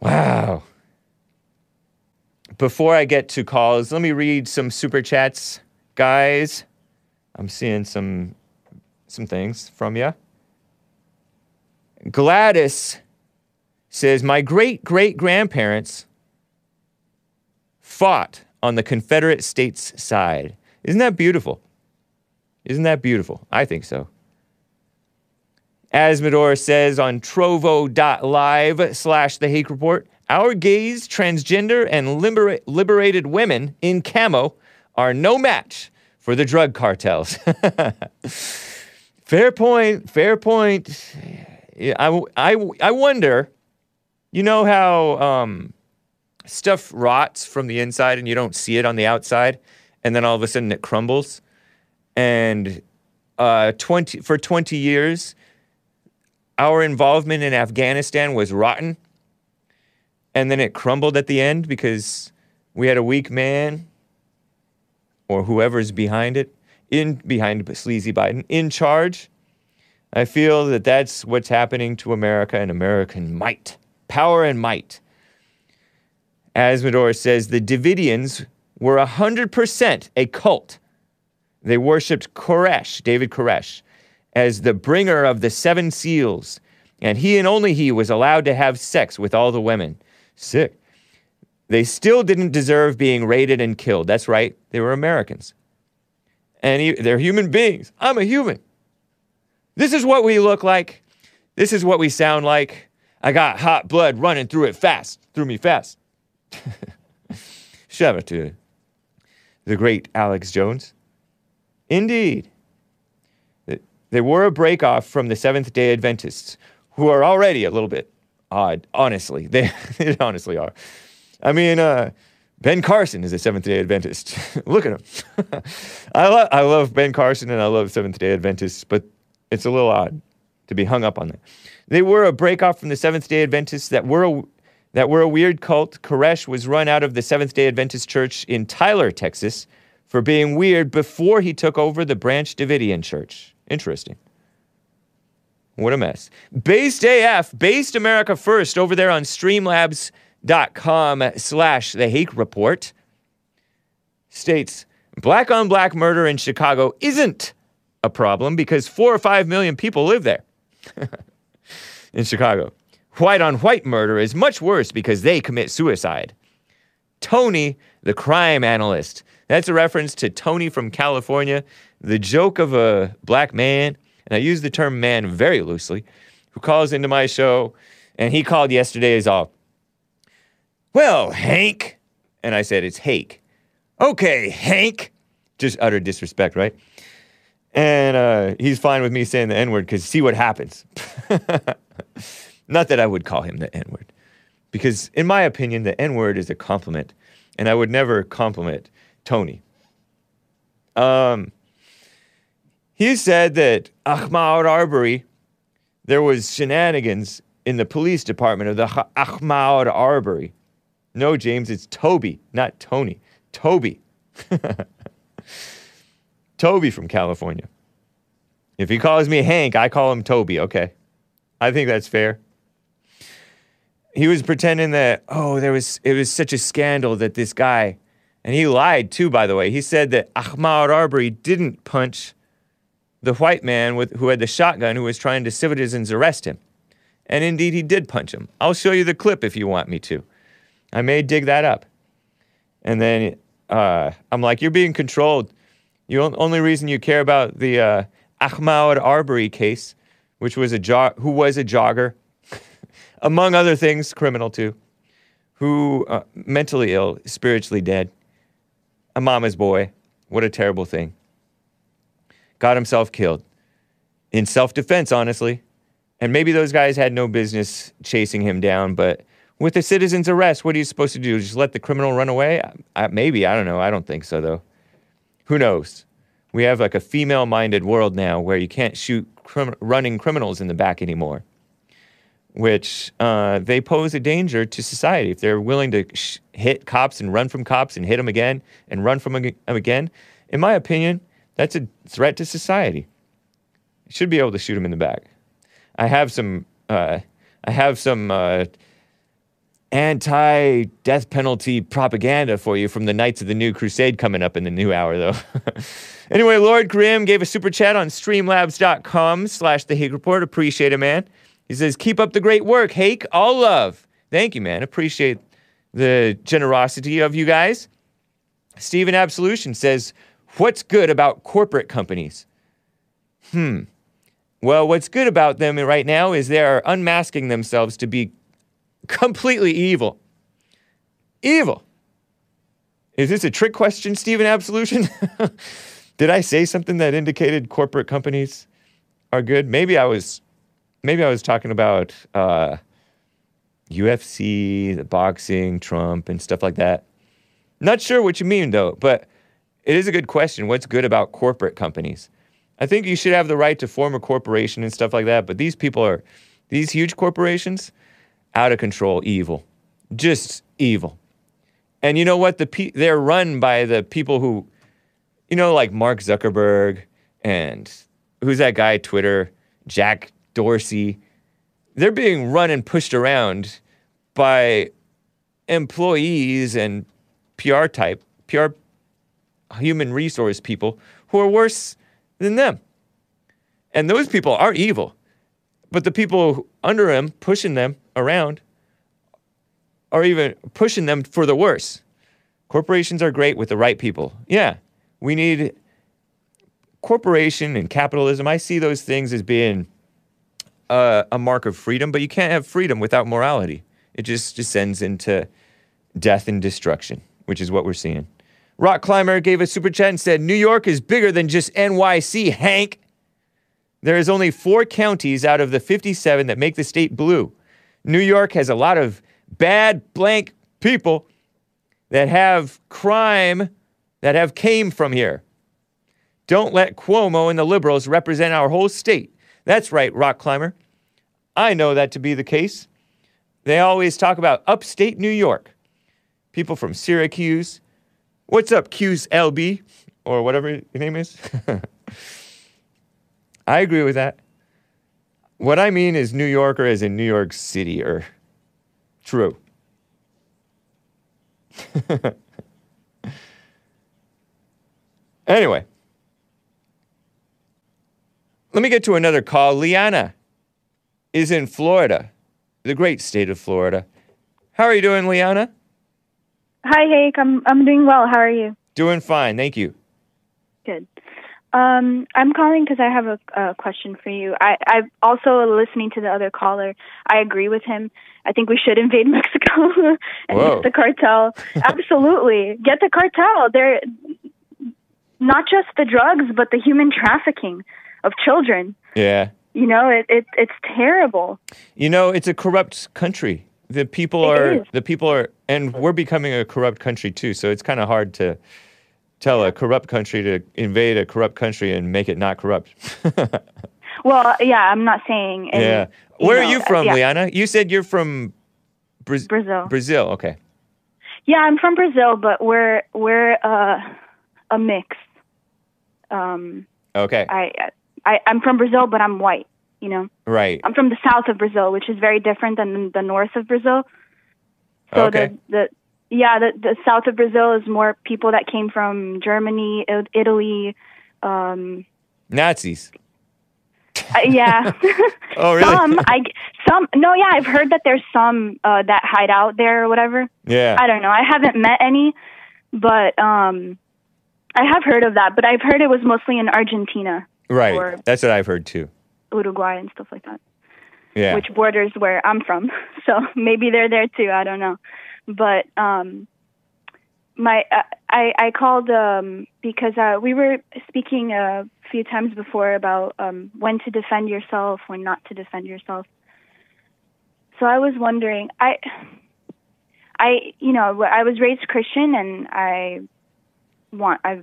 Wow. Before I get to calls, let me read some super chats, guys. I'm seeing some some things from you. Gladys says my great great grandparents fought on the Confederate States side. Isn't that beautiful? Isn't that beautiful? I think so. Asmodor says on trovo.live slash the Hake Report, our gays, transgender, and libera- liberated women in camo are no match for the drug cartels. fair point, fair point. I, I, I wonder, you know how um, stuff rots from the inside and you don't see it on the outside, and then all of a sudden it crumbles? And uh, 20, for 20 years, our involvement in Afghanistan was rotten. And then it crumbled at the end because we had a weak man or whoever's behind it, in behind sleazy Biden, in charge. I feel that that's what's happening to America and American might, power and might. Asmodor says the Davidians were 100% a cult. They worshipped Koresh, David Koresh, as the bringer of the seven seals, and he and only he was allowed to have sex with all the women. Sick. They still didn't deserve being raided and killed. That's right, they were Americans. And he, they're human beings. I'm a human. This is what we look like. This is what we sound like. I got hot blood running through it fast, through me fast. Shout out to the great Alex Jones. Indeed. They were a break off from the Seventh day Adventists, who are already a little bit odd, honestly. They, they honestly are. I mean, uh, Ben Carson is a Seventh day Adventist. Look at him. I, lo- I love Ben Carson and I love Seventh day Adventists, but it's a little odd to be hung up on that. They were a break off from the Seventh day Adventists that were that were a weird cult. Koresh was run out of the Seventh day Adventist church in Tyler, Texas, for being weird before he took over the Branch Davidian church. Interesting. What a mess. Based AF, Based America First, over there on streamlabs.com slash the Hake Report, states black on black murder in Chicago isn't a problem because four or five million people live there in Chicago. White on white murder is much worse because they commit suicide. Tony, the crime analyst. That's a reference to Tony from California, the joke of a black man, and I use the term man very loosely, who calls into my show, and he called yesterday as all, well, Hank. And I said, it's Hake. Okay, Hank. Just utter disrespect, right? And uh, he's fine with me saying the N word because see what happens. Not that I would call him the N word, because in my opinion, the N word is a compliment, and I would never compliment Tony. Um, he said that Ahmaud Arbery, there was shenanigans in the police department of the Ha- Ahmaud Arbery. No, James, it's Toby, not Tony. Toby. Toby from California. If he calls me Hank, I call him Toby, okay? I think that's fair. He was pretending that, oh, there was it was such a scandal that this guy, and he lied too, by the way. He said that Ahmaud Arbery didn't punch the white man with, who had the shotgun who was trying to citizens arrest him. And indeed, he did punch him. I'll show you the clip if you want me to. I may dig that up. And then uh, I'm like, you're being controlled. The only reason you care about the uh, Ahmaud Arbery case, which was a jo- who was a jogger, among other things, criminal too, who uh, mentally ill, spiritually dead, a mama's boy. What a terrible thing. Got himself killed in self-defense, honestly. And maybe those guys had no business chasing him down, but with a citizen's arrest, what are you supposed to do? Just let the criminal run away? I, maybe. I don't know. I don't think so, though. Who knows? We have like a female minded world now where you can't shoot crim- running criminals in the back anymore, which uh, they pose a danger to society. If they're willing to sh- hit cops and run from cops and hit them again and run from them again, in my opinion, that's a threat to society. Should be able to shoot them in the back. I have some. Uh, I have some uh, anti death penalty propaganda for you from the Knights of the New Crusade coming up in the new hour, though. anyway, Lord Grimm gave a super chat on streamlabs.com slash the Hake Report. Appreciate it, man. He says, Keep up the great work, Hake. All love. Thank you, man. Appreciate the generosity of you guys. Stephen Absolution says, What's good about corporate companies? Hmm. Well, what's good about them right now is they are unmasking themselves to be completely evil. Evil. Is this a trick question, Stephen Absolution? Did I say something that indicated corporate companies are good? Maybe I was, maybe I was talking about uh, UFC, the boxing, Trump, and stuff like that. Not sure what you mean though, but it is a good question. What's good about corporate companies? I think you should have the right to form a corporation and stuff like that, but these people are, these huge corporations, out of control evil. Just evil. And you know what? The pe- they're run by the people who, you know, like Mark Zuckerberg and who's that guy, Twitter, Jack Dorsey. They're being run and pushed around by employees and PR type, PR human resource people who are worse than them. And those people are evil. But the people under him pushing them around are even pushing them for the worse. Corporations are great with the right people. Yeah, we need corporation and capitalism. I see those things as being uh, a mark of freedom, but you can't have freedom without morality. It just descends into death and destruction, which is what we're seeing. Rock Climber gave a super chat and said, New York is bigger than just NYC, Hank. There is only four counties out of the 57 that make the state blue. New York has a lot of bad blank people that have crime that have came from here. Don't let Cuomo and the liberals represent our whole state. That's right, rock climber. I know that to be the case. They always talk about upstate New York. People from Syracuse. What's up, Q's LB? Or whatever your name is. I agree with that. What I mean is New Yorker as in New York City or true. anyway, let me get to another call. Liana is in Florida, the great state of Florida. How are you doing, Liana? Hi, Hake. I'm I'm doing well. How are you? Doing fine, thank you. Good. Um, I'm calling because I have a, a question for you. I, I'm also listening to the other caller. I agree with him. I think we should invade Mexico and Whoa. get the cartel. Absolutely, get the cartel. They're not just the drugs, but the human trafficking of children. Yeah. You know, it, it it's terrible. You know, it's a corrupt country. The people It are is. the people are and we're becoming a corrupt country too. So it's kind of hard to tell a corrupt country to invade a corrupt country and make it not corrupt. Well, yeah, I'm not saying. in- yeah. Where know, are you from, yeah, Liana? You said you're from Braz- Brazil. Brazil. Okay. Yeah, I'm from Brazil, but we're we're uh, a mix. Um, Okay. I, I I'm from Brazil, but I'm white. You know, right. I'm from the south of Brazil, which is very different than the north of Brazil. So Okay. the the yeah the the south of Brazil is more people that came from Germany, Italy. Um, Nazis. uh, yeah. Oh, really? some I some no yeah I've heard that there's some uh, that hide out there or whatever. Yeah. I don't know. I haven't met any, but um, I have heard of that. But I've heard it was mostly in Argentina, Right. That's what I've heard too. Uruguay, and stuff like that. Yeah. which borders where I'm from. So maybe they're there too. I don't know. But um, my uh, I I called um, because uh, we were speaking a few times before about um, when to defend yourself, when not to defend yourself. So I was wondering, I I you know I was raised Christian and I want I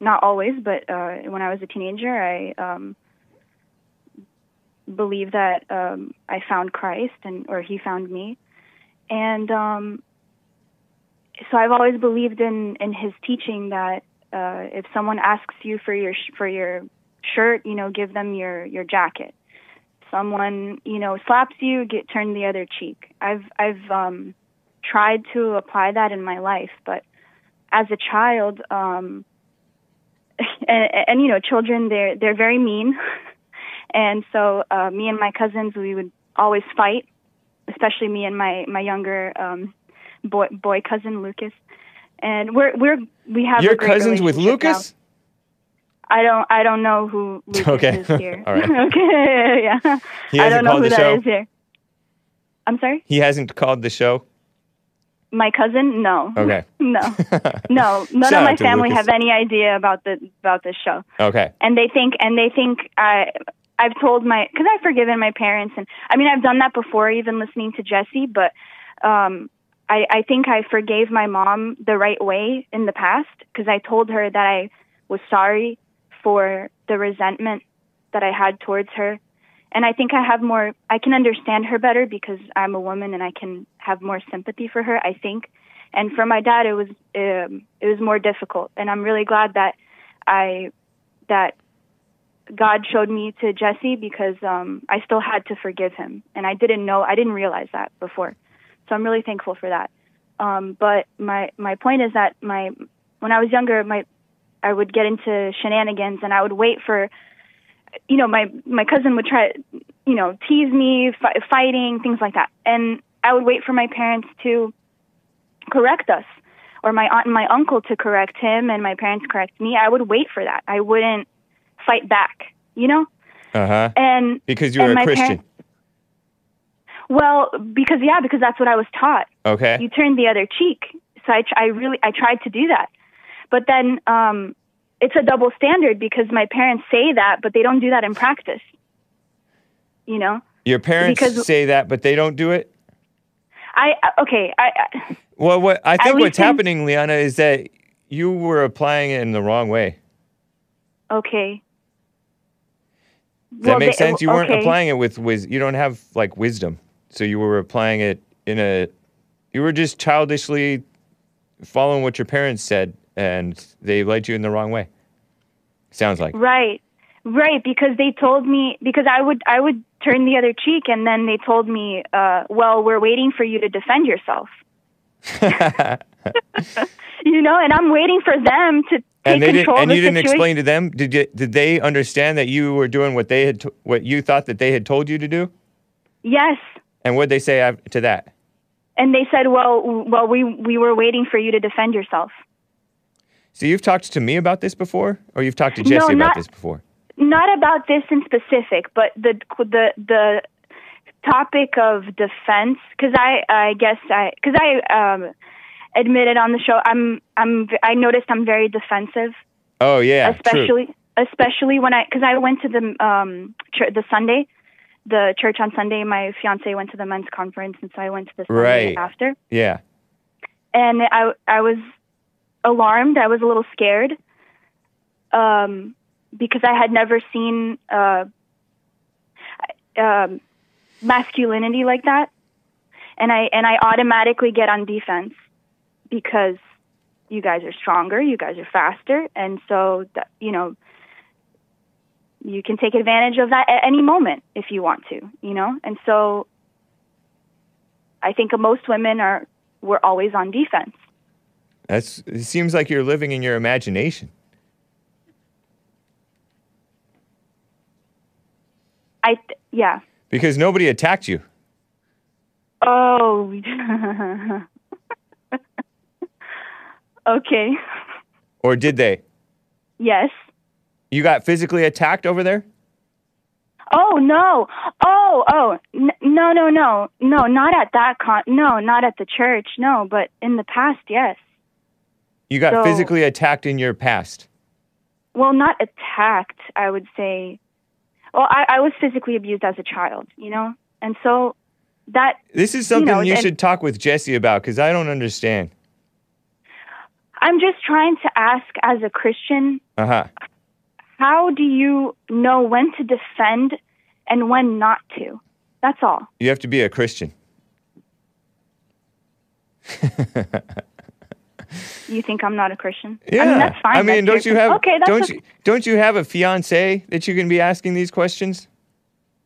not always, but uh, when I was a teenager, I um, believe that um, I found Christ and or He found me, and um, so I've always believed in in His teaching that uh, if someone asks you for your sh- for your shirt, you know, give them your your jacket. Someone you know slaps you, get turn the other cheek. I've I've um, tried to apply that in my life, but as a child, um, and, and you know, children they're they're very mean. And so uh, me and my cousins, we would always fight, especially me and my my younger um, boy boy cousin Lucas. And we're we're we have great cousins with relationship now. Lucas? I don't I don't know who Lucas Okay. is here. All right. okay, yeah. He I don't know called who the that show? is here. I'm sorry. He hasn't called the show. My cousin? No. Okay. no. No. None of my family Lucas. have any idea about the about this show. Okay. and they think and they think I I've told my because I've forgiven my parents and I mean I've done that before even listening to Jesse but um I I think I forgave my mom the right way in the past because I told her that I was sorry for the resentment that I had towards her and I think I have more I can understand her better because I'm a woman and I can have more sympathy for her I think and for my dad it was um, it was more difficult and I'm really glad that I that God showed me to Jesse because um, I still had to forgive him, and I didn't know, I didn't realize that before. So I'm really thankful for that. Um, but my my point is that my when I was younger, my I would get into shenanigans, and I would wait for, you know, my my cousin would try, you know, tease me, fi- fighting, things like that, and I would wait for my parents to correct us or my aunt and my uncle to correct him and my parents correct me. I would wait for that. I wouldn't fight back you know? Uh huh. and Because you were a Christian. parents- well because yeah because that's what i was taught. Okay. you turn the other cheek. So i i really i tried to do that. But then um it's a double standard because my parents say that but they don't do that in practice you know Your parents because- say that, but they don't do it. i uh, okay i, I Well, what I think what's in- happening, Liana, is that you were applying it in the wrong way. okay Does that make they- sense? You weren't okay. applying it with wis- You don't have like wisdom, so you were applying it in a. You were just childishly following what your parents said, and they led you in the wrong way. Sounds like. Right. Right, because they told me because I would I would turn the other cheek and then they told me, uh, well, we're waiting for you to defend yourself. you know, and I'm waiting for them to take and they didn't. And you didn't situation. explain to them. Did you? Did they understand that you were doing what they had, t- what you thought that they had told you to do? Yes. And what they say to that? And they said, well, well, we we were waiting for you to defend yourself. So you've talked to me about this before, or you've talked to No, Jesse about this before? Not about this in specific, but the the the topic of defense because I I guess I because I um admitted on the show I'm I'm I noticed I'm very defensive Oh yeah, true. especially especially when I because I went to the um chur the Sunday, the church on Sunday. My fiance went to the men's conference, and so I went to the Sunday Right. after. Yeah. And I I was alarmed. I was a little scared, um, because I had never seen uh, um, masculinity like that, and I and I automatically get on defense because you guys are stronger, you guys are faster, and so that, you know you can take advantage of that at any moment if you want to, you know. And so I think most women are we're always on defense. That's. It seems like you're living in your imagination. I th- yeah. Because nobody attacked you. Oh. okay. Or did they? Yes. You got physically attacked over there? Oh no! Oh oh N- no no no no not at that con no not at the church no but in the past yes You got So- physically attacked in your past. well not attacked I would say well I, I was physically abused as a child you know and so that This is something you, know, and- should talk with Jesse about because I don't understand. I'm just trying to ask as a Christian Uh huh. how do you know when to defend and when not to that's all You have to be a Christian. you think I'm not a Christian Yeah. I mean that's fine I mean, That's don't you have? okay don't okay. you don't you have a fiance that you can be asking these questions?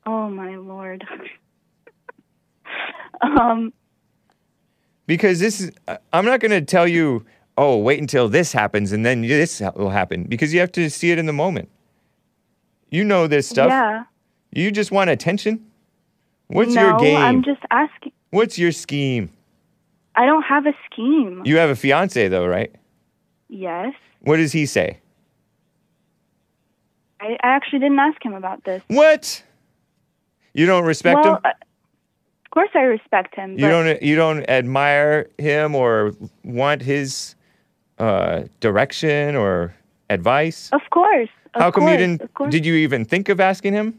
oh my lord um Because this is. I'm not going to tell you. Oh, wait until this happens and then this will happen because you have to see it in the moment. You know this stuff. yeah You just want attention. What's no, your game? I'm just asking. What's your scheme? I don't have a scheme. You have a fiance though, right? yes. What does he say? I, I actually didn't ask him about this. What? You don't respect well, him? uh, of course I respect him. You don't you don't admire him or want his uh, direction or advice? Of course. Of How come course, you didn't? Did you even think of asking him?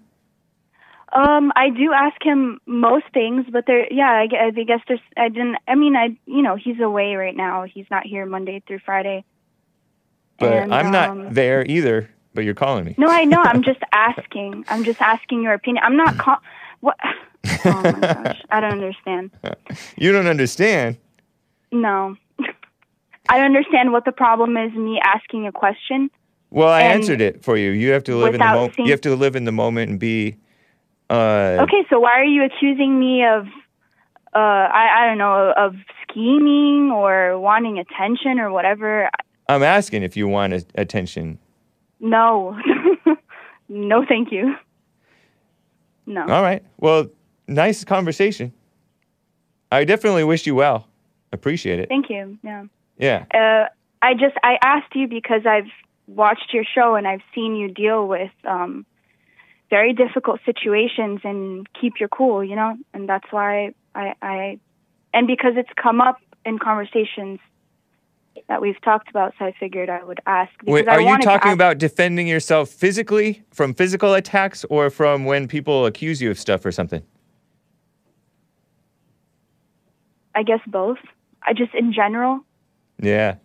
Um, I do ask him most things, but there, yeah, I, I guess there's. I didn't. I mean, I, you know, he's away right now. He's not here Monday through Friday. But And, I'm not um, there either. But you're calling me. No, I know. I'm just asking. I'm just asking your opinion. I'm not. Call- what? Oh my gosh, I don't understand. You don't understand. No. I don't understand what the problem is me asking a question. Well, I answered it for you. You have to live in the moment. You have to live in the moment and be. Uh, Okay, so why are you accusing me of uh I, I don't know, of scheming or wanting attention or whatever? I'm asking if you want a- attention. No. no, thank you. No. All right. Well, nice conversation. I definitely wish you well. Appreciate it. Thank you. Yeah. Yeah. Uh I just I asked you because I've watched your show and I've seen you deal with um very difficult situations and keep your cool, you know? And that's why I I and because it's come up in conversations that we've talked about, so I figured I would ask. Wait, are you talking ask- about defending yourself physically from physical attacks or from when people accuse you of stuff or something? I guess both. I just in general, Yeah.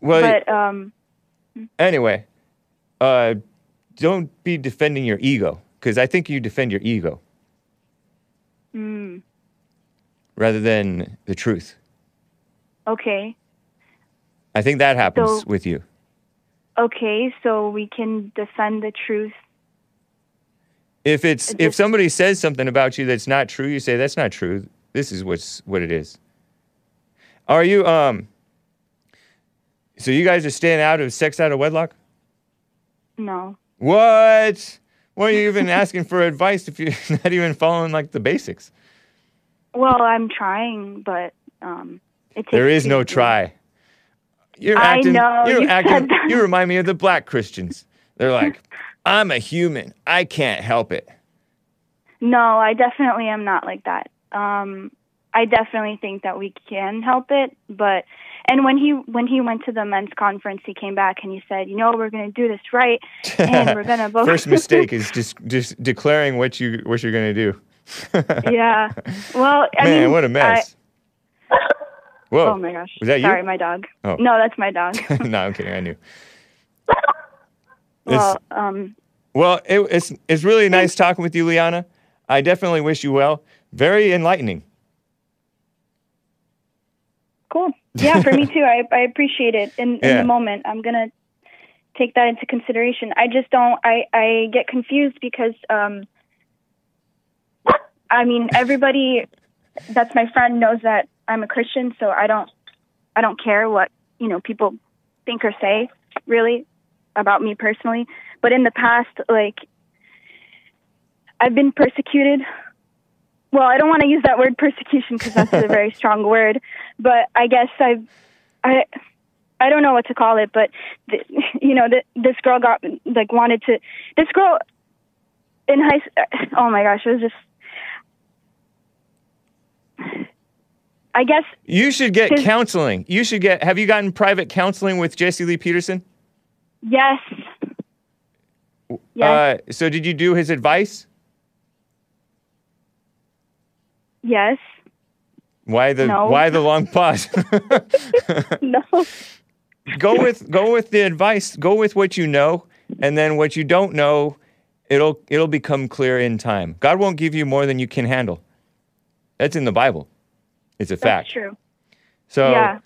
Well, but um, anyway, uh, don't be defending your ego because I think you defend your ego mm, rather than the truth. okay, I think that happens So- with you. okay. So we can defend the truth. If it's if somebody says something about you that's not true, you say that's not true. This is what's what it is. Are you um? So you guys are staying out of sex out of wedlock? No, What? Why are you even asking for advice if you're not even following like the basics? well, I'm trying, but um, it takes. There is no to do it. try. You're I acting. know, You're you acting. You remind me of the black Christians. They're like, I'm a human. I can't help it. No, I definitely am not like that. Um, I definitely think that we can help it, but and when he when he went to the men's conference, he came back and he said, you know, we're going to do this right, and we're going to both. First mistake is just just declaring what you what you're gonna do. yeah. Well, I Man, mean, what a mess. I- Whoa. oh my gosh. Was that you? Sorry, my dog. Oh. No, that's my dog. no, I'm kidding. I knew. well, um, Well, it, it's it's really nice talking with you, Liana. I definitely wish you well. Very enlightening. cool. Yeah, for me too. I I appreciate it. In, in the moment, I'm gonna take that into consideration. I just don't. I I get confused because um. I mean, everybody that's my friend knows that I'm a Christian, so I don't I don't care what you know people think or say really about me personally. But in the past, like I've been persecuted. Well, I don't want to use that word persecution because that's a very strong word, but I guess I've I I don't know what to call it, but th- you know, th- this girl got like wanted to this girl in high oh my gosh, it was just I guess You should get His- counseling. You should get. Have you gotten private counseling with Jesse Lee Peterson? yes. Yes. Uh, so did you do his advice? Yes. Why the No. Why the long pause? No. go with go with the advice. Go with what you know, and then what you don't know, it'll it'll become clear in time. God won't give you more than you can handle. That's in the Bible. It's a fact. That's true. So Yeah.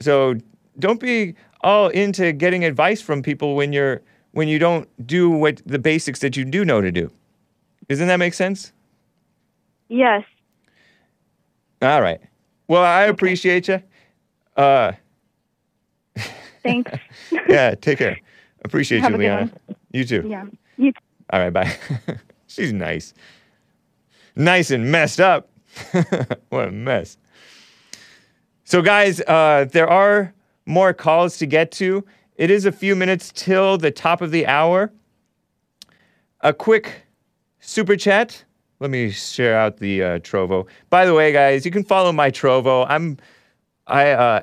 so don't be all into getting advice from people when you're when you don't do what the basics that you do know to do. Doesn't that make sense? Yes. All right. Well, I appreciate you. Uh, Thanks. yeah, take care. Appreciate Have you, a good Liana. You too. yeah. You All right, bye. She's nice. Nice and messed up. what a mess. So, guys, uh, there are more calls to get to. It is a few minutes till the top of the hour. A quick super chat. Let me share out the uh, Trovo. By the way, guys, you can follow my Trovo. I'm, I uh,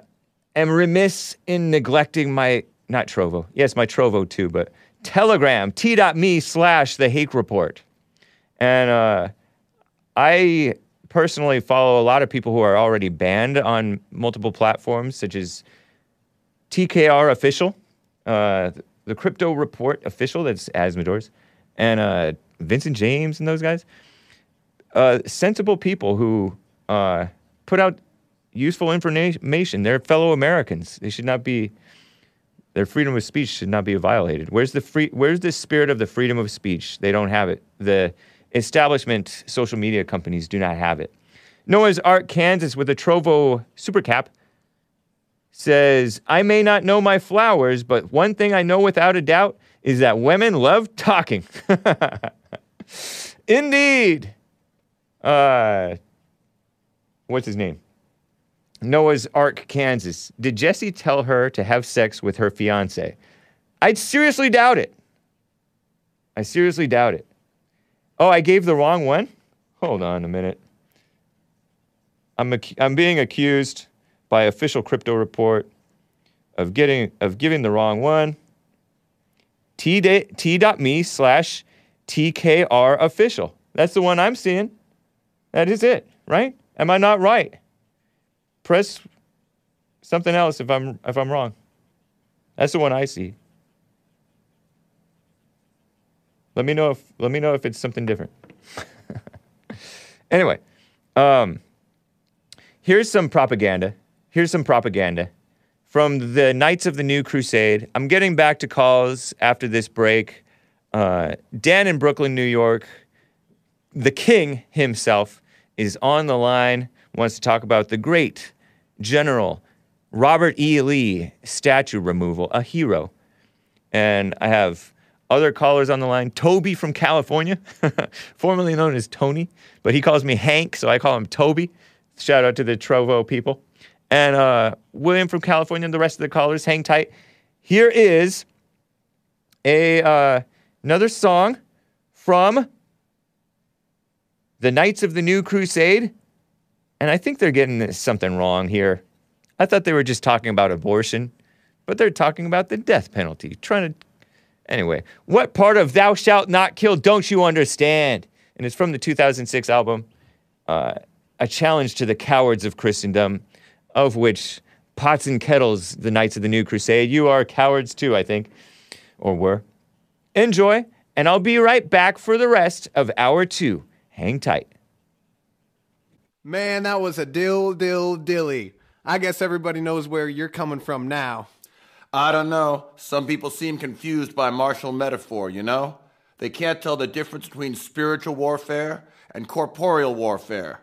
am remiss in neglecting my not Trovo. Yes, my Trovo too, but Telegram t.me slash the Hake Report, and uh, I personally follow a lot of people who are already banned on multiple platforms, such as TKR Official, uh, the Crypto Report Official, that's Asmodors, and uh, Vincent James and those guys. Uh, sensible people who uh, put out useful information. They're fellow Americans. They should not be. Their freedom of speech should not be violated. Where's the free? Where's the spirit of the freedom of speech? They don't have it. The establishment social media companies do not have it. Noah's Ark Kansas, with a Trovo super cap says, I may not know my flowers, but one thing I know without a doubt is that women love talking. Indeed. Uh, what's his name? Noah's Ark, Kansas. Did Jesse tell her to have sex with her fiance? I'd seriously doubt it. I seriously doubt it. Oh, I gave the wrong one? Hold on a minute. I'm, I'm being accused by official crypto report of getting of giving the wrong one. T t.me slash TKR official. That's the one I'm seeing. That is it, right? Am I not right? Press something else if I'm if I'm wrong. That's the one I see. Let me know if let me know if it's something different. anyway, um, here's some propaganda. Here's some propaganda from the Knights of the New Crusade. I'm getting back to calls after this break. Uh, Dan in Brooklyn, New York, the king himself is on the line, wants to talk about the great General Robert E. Lee statue removal, a hero. And I have other callers on the line. Toby from California, formerly known as Tony, but he calls me Hank, so I call him Toby. Shout out to the Trovo people. And uh, William from California and the rest of the callers, hang tight. Here is a uh, another song from the Knights of the New Crusade. And I think they're getting something wrong here. I thought they were just talking about abortion, but they're talking about the death penalty. Trying to. Anyway, what part of Thou Shalt Not Kill don't you understand? And it's from the 2006 album, uh, A Challenge to the Cowards of Christendom, of which Pots and Kettles, the Knights of the New Crusade, you are cowards too, I think, or were. Enjoy, and I'll be right back for the rest of hour two. Hang tight. Man, that was a dill dill dilly. I guess everybody knows where you're coming from now. I don't know. Some people seem confused by martial metaphor, you know? They can't tell the difference between spiritual warfare and corporeal warfare.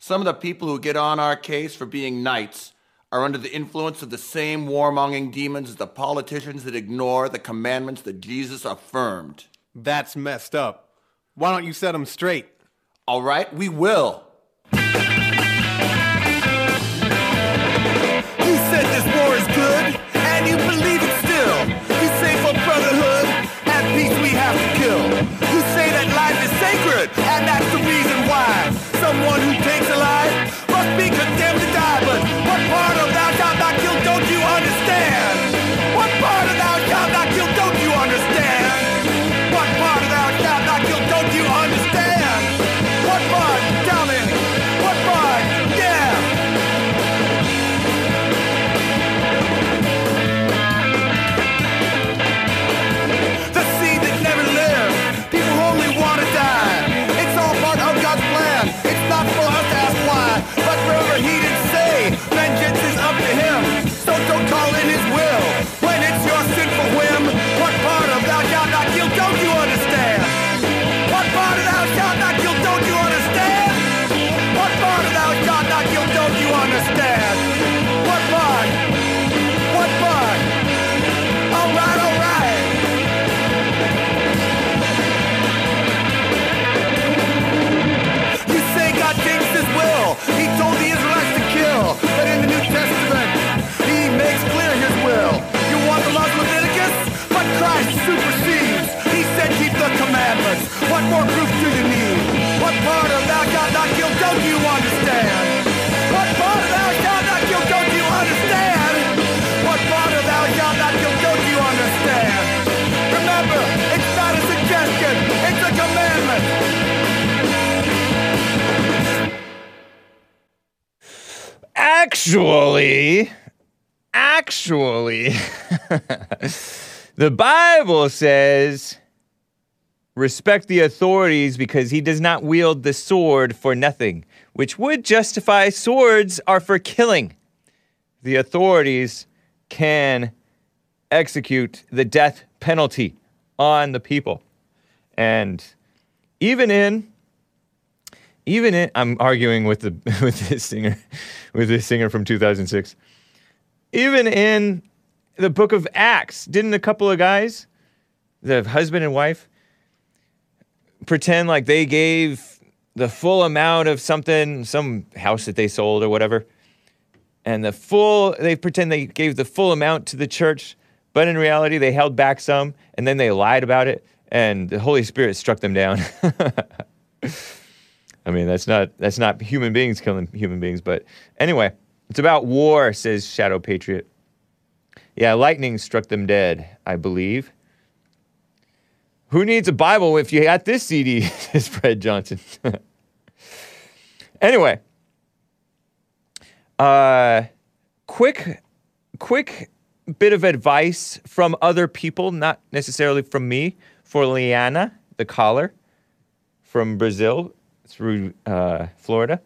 Some of the people who get on our case for being knights are under the influence of the same warmongering demons as the politicians that ignore the commandments that Jesus affirmed. That's messed up. Why don't you set them straight? All right, we will. You said this war is Actually, actually, the Bible says respect the authorities because he does not wield the sword for nothing, which would justify swords are for killing. The authorities can execute the death penalty on the people. And even in even in I'm arguing with the with this singer with this singer from 2006. Even in the book of Acts, didn't a couple of guys, the husband and wife, pretend like they gave the full amount of something, some house that they sold or whatever, and the full they pretend they gave the full amount to the church, but in reality they held back some and then they lied about it and the Holy Spirit struck them down. I mean, that's not that's not human beings killing human beings, but anyway, it's about war, says Shadow Patriot. Yeah, lightning struck them dead, I believe. Who needs a Bible if you got this CD? says Fred Johnson. anyway, uh, quick, quick bit of advice from other people, not necessarily from me, for Liana, the caller from Brazil through uh, Florida.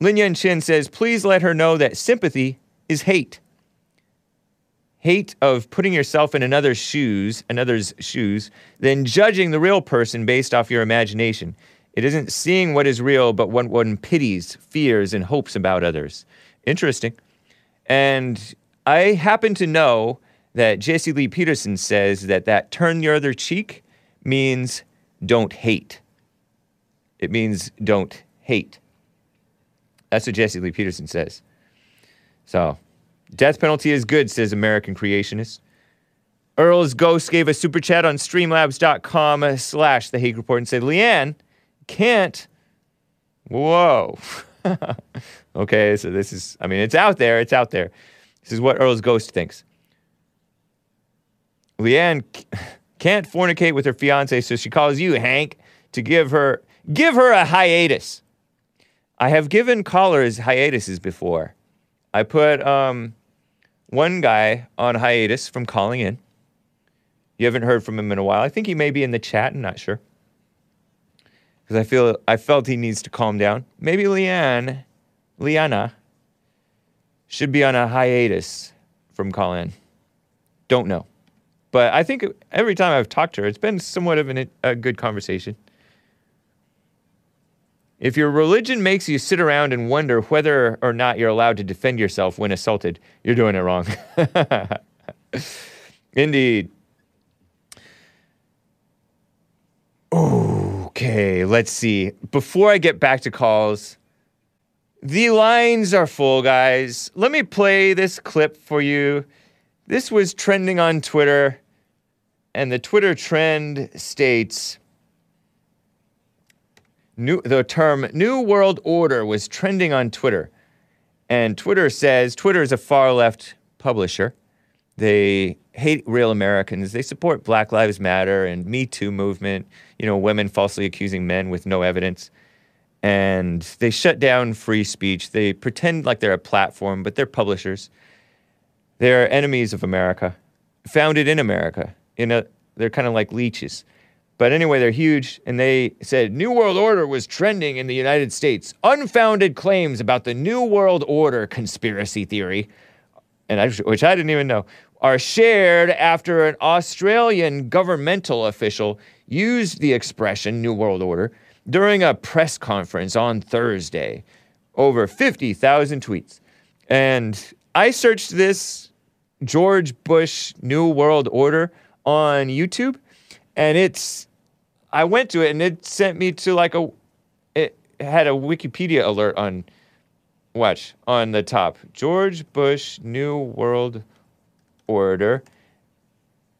Lin Yan Chin says, please let her know that sympathy is hate. Hate of putting yourself in another's shoes, another's shoes, then judging the real person based off your imagination. It isn't seeing what is real, but what one pities, fears, and hopes about others. Interesting. And I happen to know that Jesse Lee Peterson says that that turn your other cheek means don't hate. It means don't hate. That's what Jesse Lee Peterson says. So, death penalty is good, says American creationist. Earl's Ghost gave a super chat on streamlabs.com slash the Hake Report and said, Leanne can't. Whoa. okay, so this is, I mean, it's out there. It's out there. This is what Earl's Ghost thinks. Leanne can't fornicate with her fiance, so she calls you, Hake, to give her give her a hiatus. I have given callers hiatuses before. I put um, one guy on hiatus from calling in. You haven't heard from him in a while. I think he may be in the chat. I'm not sure because I feel I felt he needs to calm down. Maybe Leanne, Liana, should be on a hiatus from Colin. Don't know. But I think every time I've talked to her, it's been somewhat of an, a good conversation. If your religion makes you sit around and wonder whether or not you're allowed to defend yourself when assaulted, you're doing it wrong. Indeed. Okay, let's see. Before I get back to calls, the lines are full, guys. Let me play this clip for you. This was trending on Twitter, and the Twitter trend states new, the term New World Order was trending on Twitter. And Twitter says Twitter is a far left publisher. They hate real Americans. They support Black Lives Matter and Me Too movement, you know, women falsely accusing men with no evidence. And they shut down free speech. They pretend like they're a platform, but they're publishers. They're enemies of America, founded in America. In a, they're kind of like leeches. But anyway, they're huge, and they said New World Order was trending in the United States. Unfounded claims about the New World Order conspiracy theory, and I, which I didn't even know, are shared after an Australian governmental official used the expression New World Order during a press conference on Thursday. Over 50,000 tweets. And I searched this George Bush New World Order on YouTube, and it's I went to it and it sent me to like a it had a Wikipedia alert on watch on the top. George Bush New World Order.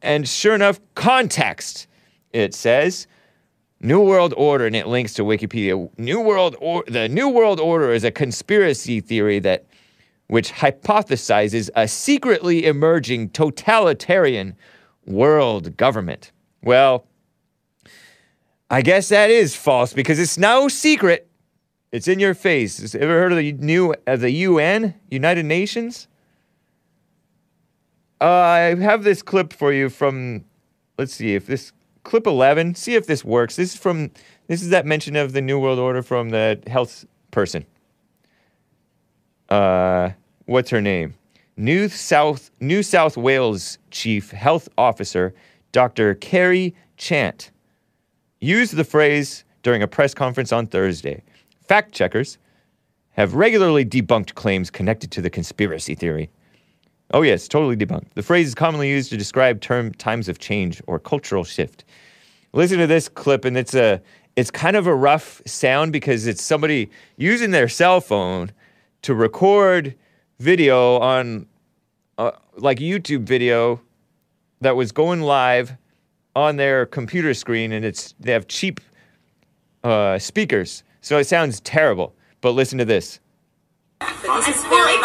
And sure enough, context. It says New World Order and it links to Wikipedia. New World or the New World Order is a conspiracy theory that which hypothesizes a secretly emerging totalitarian world government. Well, I guess that is false because it's no secret. It's in your face. Has ever heard of the new of the UN, United Nations? Uh, I have this clip for you from. Let's see if this clip eleven. See if this works. This is from. This is that mention of the New World Order from the health person. Uh, what's her name? New South New South Wales Chief Health Officer Dr. Kerry Chant used the phrase during a press conference on Thursday. Fact checkers have regularly debunked claims connected to the conspiracy theory. Oh, yes, totally debunked. The phrase is commonly used to describe term times of change or cultural shift. Listen to this clip, and it's a it's kind of a rough sound because it's somebody using their cell phone to record video on uh, like YouTube video that was going live on their computer screen, and it's they have cheap uh, speakers, so it sounds terrible. But listen to this. This is very.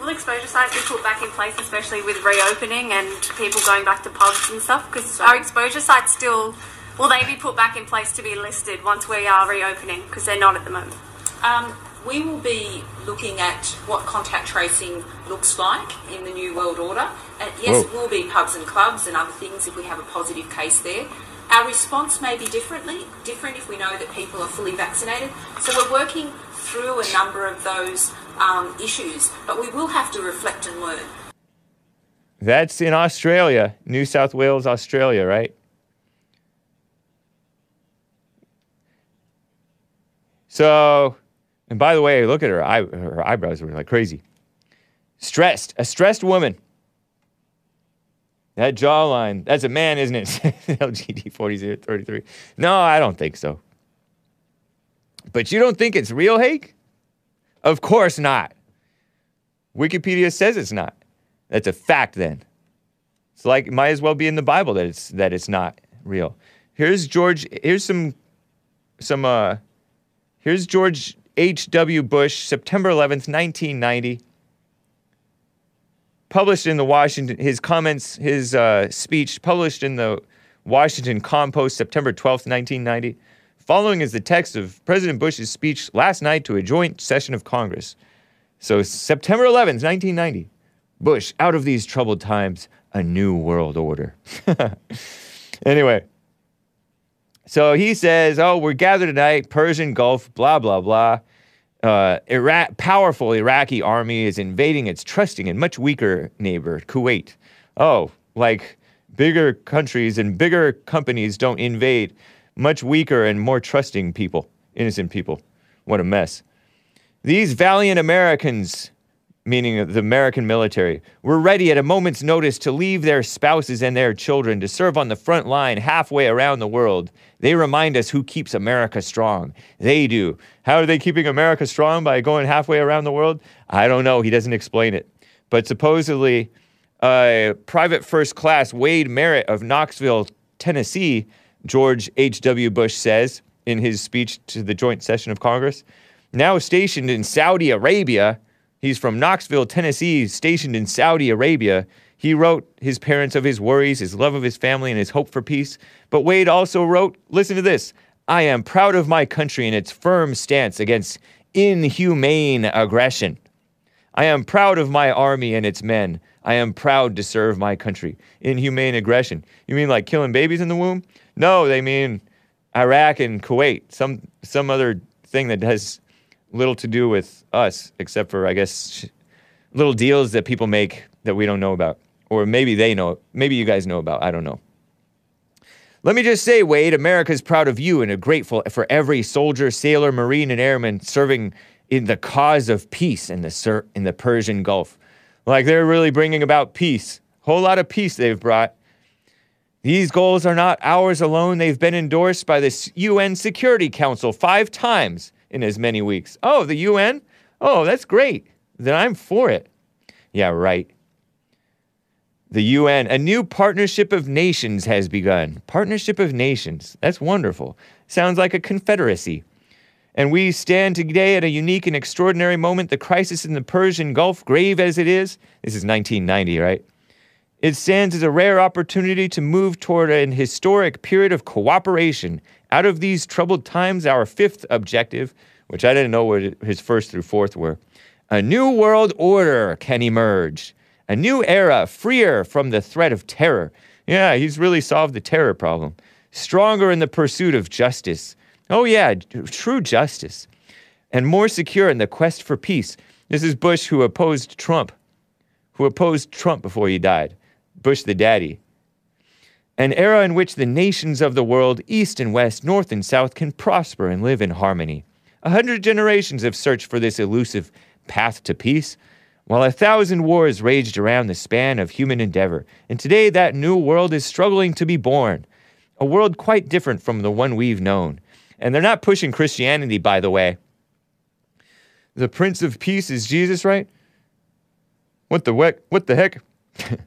Will exposure sites be put back in place, especially with reopening and people going back to pubs and stuff? Because our exposure sites still, will they be put back in place to be listed once we are reopening? Because they're not at the moment. Um, we will be looking at what contact tracing looks like in the New World Order. And yes, Whoa. it will be pubs and clubs and other things if we have a positive case there. Our response may be differently, different if we know that people are fully vaccinated. So we're working through a number of those um, issues, but we will have to reflect and learn. That's in Australia, New South Wales, Australia, right? So, and by the way, look at her. Eye, her eyebrows were like crazy. Stressed, a stressed woman. That jawline, that's a man, isn't it? LGD 4033. No, I don't think so. But you don't think it's real, Hake? Of course not. Wikipedia says it's not. That's a fact then. It's like it might as well be in the Bible that it's that it's not real. Here's George here's some some uh here's George H.W. Bush, September 11th, 1990. Published in the Washington, his comments, his uh, speech published in the Washington Compost, September 12th, 1990. Following is the text of President Bush's speech last night to a joint session of Congress. So, September 11th, 1990. Bush, out of these troubled times, a new world order. anyway, so he says, Oh, we're gathered tonight, Persian Gulf, blah, blah, blah. Uh, Iraq, powerful Iraqi army is invading its trusting and much weaker neighbor, Kuwait. Oh, like bigger countries and bigger companies don't invade much weaker and more trusting people, innocent people. What a mess. These valiant Americans, meaning the American military, were ready at a moment's notice to leave their spouses and their children to serve on the front line halfway around the world. They remind us who keeps America strong. They do. How are they keeping America strong by going halfway around the world? I don't know. He doesn't explain it. But supposedly, uh, Private First Class Wade Merritt of Knoxville, Tennessee, George H.W. Bush says in his speech to the joint session of Congress, now stationed in Saudi Arabia. He's from Knoxville, Tennessee, stationed in Saudi Arabia. He wrote his parents of his worries, his love of his family, and his hope for peace. But Wade also wrote, listen to this I am proud of my country and its firm stance against inhumane aggression. I am proud of my army and its men. I am proud to serve my country. Inhumane aggression. You mean like killing babies in the womb? No, they mean Iraq and Kuwait, some some other thing that has little to do with us, except for I guess little deals that people make that we don't know about, or maybe they know. Maybe you guys know about. I don't know. Let me just say, Wade, America's proud of you and are grateful for every soldier, sailor, marine, and airman serving in the cause of peace in the in the Persian Gulf. Like they're really bringing about peace. Whole lot of peace they've brought. These goals are not ours alone. They've been endorsed by the UN Security Council five times in as many weeks. Oh, the UN? Oh, that's great. Then I'm for it. Yeah, right. The UN, a new partnership of nations has begun. Partnership of nations. That's wonderful. Sounds like a confederacy. And we stand today at a unique and extraordinary moment. The crisis in the Persian Gulf, grave as it is, this is 1990, right? It stands as a rare opportunity to move toward an historic period of cooperation. Out of these troubled times, our fifth objective, which I didn't know what his first through fourth were, a new world order can emerge. A new era, freer from the threat of terror. Yeah, he's really solved the terror problem. Stronger in the pursuit of justice. Oh, yeah, true justice. And more secure in the quest for peace. This is Bush who opposed Trump, who opposed Trump before he died. Bush the daddy. An era in which the nations of the world, east and west, north and south, can prosper and live in harmony. A hundred generations have searched for this elusive path to peace, while a thousand wars raged around the span of human endeavor. And today, that new world is struggling to be born. A world quite different from the one we've known. And they're not pushing Christianity, by the way. The Prince of Peace is Jesus, right? What the heck? What the heck?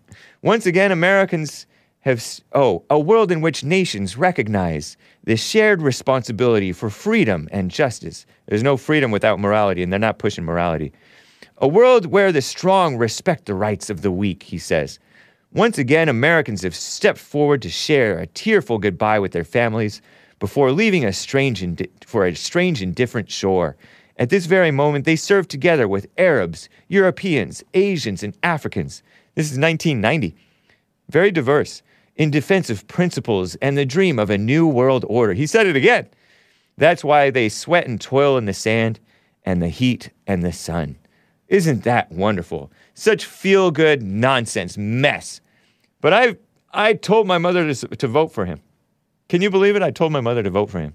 Once again, Americans have, oh, a world in which nations recognize the shared responsibility for freedom and justice. There's no freedom without morality, and they're not pushing morality. A world where the strong respect the rights of the weak, he says. Once again, Americans have stepped forward to share a tearful goodbye with their families before leaving a strange for a strange and different shore. At this very moment, they serve together with Arabs, Europeans, Asians, and Africans. This is 1990. Very diverse in defense of principles and the dream of a new world order. He said it again. That's why they sweat and toil in the sand and the heat and the sun. Isn't that wonderful? Such feel good nonsense mess. But I, I told my mother to, to vote for him. Can you believe it? I told my mother to vote for him.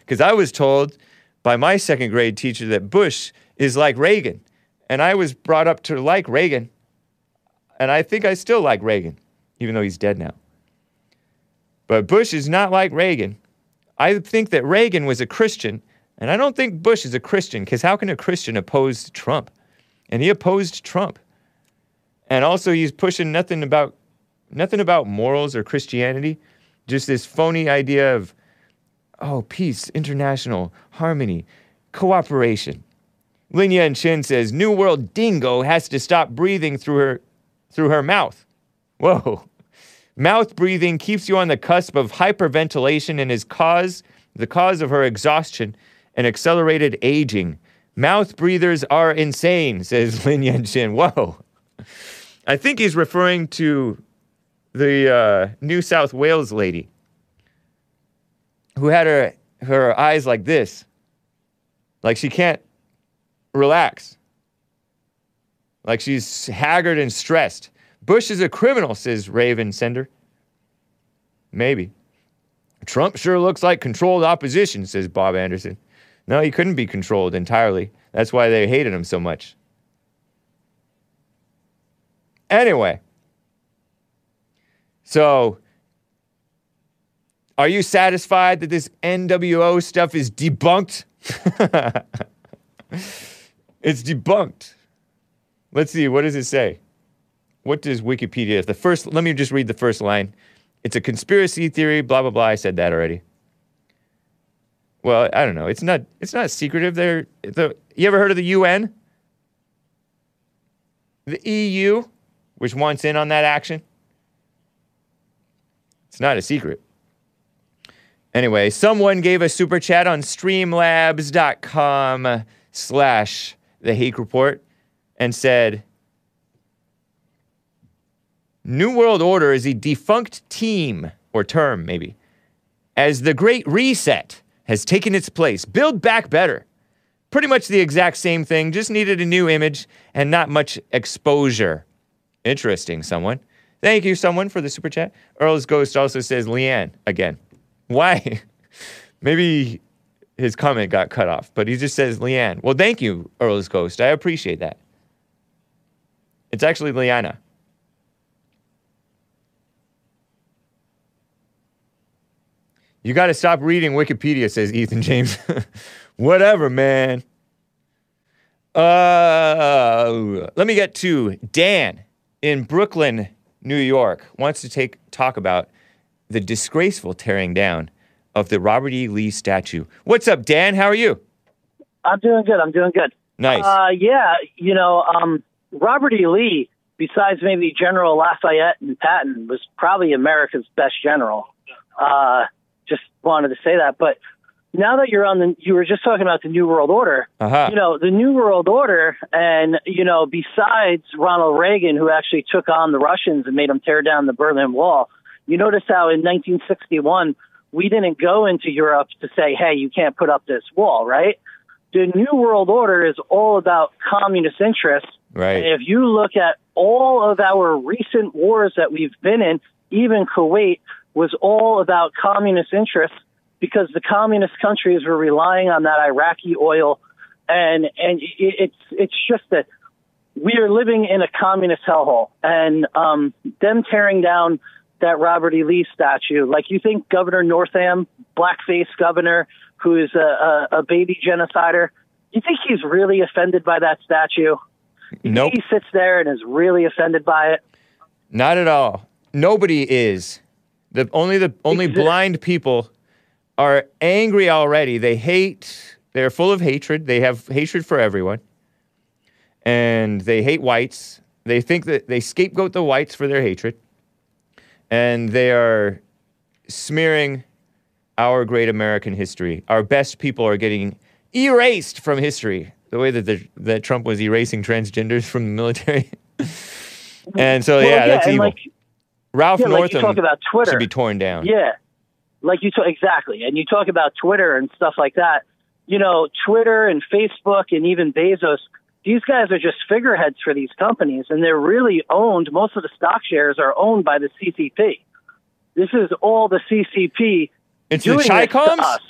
Because I was told by my second grade teacher that Bush is like Reagan. And I was brought up to like Reagan. And I think I still like Reagan, even though he's dead now. But Bush is not like Reagan. I think that Reagan was a Christian, and I don't think Bush is a Christian, because how can a Christian oppose Trump? And he opposed Trump. And also he's pushing nothing about nothing about morals or Christianity, just this phony idea of oh, peace, international harmony, cooperation. Lin Yan Chen says New World Dingo has to stop breathing through her through her mouth. Whoa. Mouth breathing keeps you on the cusp of hyperventilation and is cause the cause of her exhaustion and accelerated aging. Mouth breathers are insane, says Lin Yan Chen. Whoa. I think he's referring to the uh, New South Wales lady who had her her eyes like this. Like she can't relax. Like she's haggard and stressed. Bush is a criminal, says Raven Sender. Maybe. Trump sure looks like controlled opposition, says Bob Anderson. No, he couldn't be controlled entirely. That's why they hated him so much. Anyway, so are you satisfied that this NWO stuff is debunked? it's debunked. Let's see, what does it say? What does Wikipedia? The first, let me just read the first line. It's a conspiracy theory, blah blah blah. I said that already. Well, I don't know. It's not. It's not secretive. They're the. You ever heard of the UN? The EU, which wants in on that action. It's not a secret. Anyway, someone gave a super chat on streamlabs.com slash the Hake Report and said, New World Order is a defunct team, or term maybe, as the Great Reset has taken its place. Build back better. Pretty much the exact same thing, just needed a new image and not much exposure. Interesting, someone. Thank you, someone, for the super chat. Earl's Ghost also says Leanne again. Why? Maybe his comment got cut off, but he just says Leanne. Well, thank you, Earl's Ghost. I appreciate that. It's actually Liana. You got to stop reading Wikipedia, says Ethan James. Whatever, man. Uh, let me get to Dan in Brooklyn, New York. Wants to take talk about the disgraceful tearing down of the Robert E. Lee statue. What's up, Dan? How are you? I'm doing good. I'm doing good. Nice. Uh, yeah, you know, um, Robert E. Lee, besides maybe General Lafayette and Patton, was probably America's best general. Uh, just wanted to say that. But now that you're on the, you were just talking about the New World Order. Uh-huh. You know, the New World Order, and you know, besides Ronald Reagan, who actually took on the Russians and made them tear down the Berlin Wall. You notice how in 1961 we didn't go into Europe to say, "Hey, you can't put up this wall," right? The New World Order is all about communist interests. Right. And if you look at all of our recent wars that we've been in, even Kuwait was all about communist interests because the communist countries were relying on that Iraqi oil, and and it's it's just that we are living in a communist hellhole, and um, them tearing down that Robert E. Lee statue, like you think Governor Northam, blackface governor, who is a, a, a baby genocider, you think he's really offended by that statue? Nope. he sits there and is really offended by it? Not at all. Nobody is. The only the only blind people are angry already. They hate. They're full of hatred. They have hatred for everyone, and they hate whites. They think that they scapegoat the whites for their hatred, and they are smearing our great American history. Our best people are getting erased from history. The way that the, that Trump was erasing transgenders from the military. and so Well, yeah, that's evil. Like, Ralph yeah, like you Northam talk about Twitter. should be torn down. Yeah, like you talk exactly, and you talk about Twitter and stuff like that. You know, Twitter and Facebook and even Bezos. These guys are just figureheads for these companies, and they're really owned. Most of the stock shares are owned by the CCP. This is all the CCP. It's the doing this to Chicoms? us.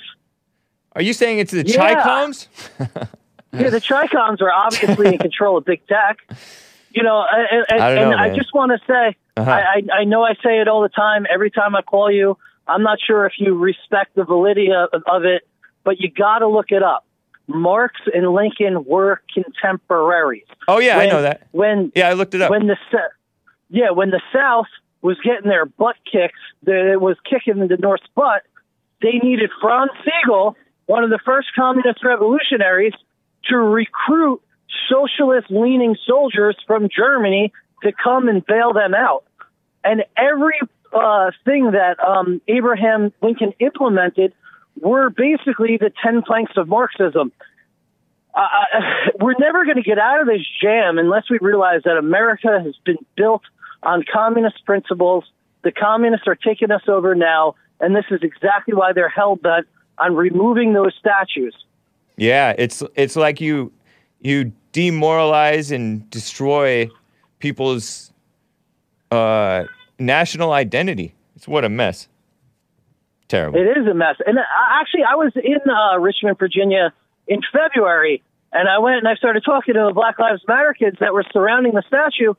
Are you saying it's the Yeah. Chicoms? Yeah, the Tricoms are obviously in control of big tech. You know, and, and, I know, and I just want to say, Uh-huh. I, I, know I say it all the time. Every time I call you, I'm not sure if you respect the validity of, of it, but you got to look it up. Marx and Lincoln were contemporaries. Oh yeah, I know that. When Yeah, I looked it up. when the yeah when the South was getting their butt kicks, that it was kicking the North's butt. They needed Franz Sigel, one of the first communist revolutionaries, to recruit socialist-leaning soldiers from Germany to come and bail them out. And every uh, thing that um, Abraham Lincoln implemented were basically the ten planks of Marxism uh, we're never going to get out of this jam unless we realize that America has been built on communist principles. The communists are taking us over now, and this is exactly why they're hell bent on removing those statues. Yeah, it's it's like you you demoralize and destroy people's uh, national identity. It's what a mess. Terrible. It is a mess. And uh, actually, I was in uh, Richmond, Virginia in February, and I went and I started talking to the Black Lives Matter kids that were surrounding the statue.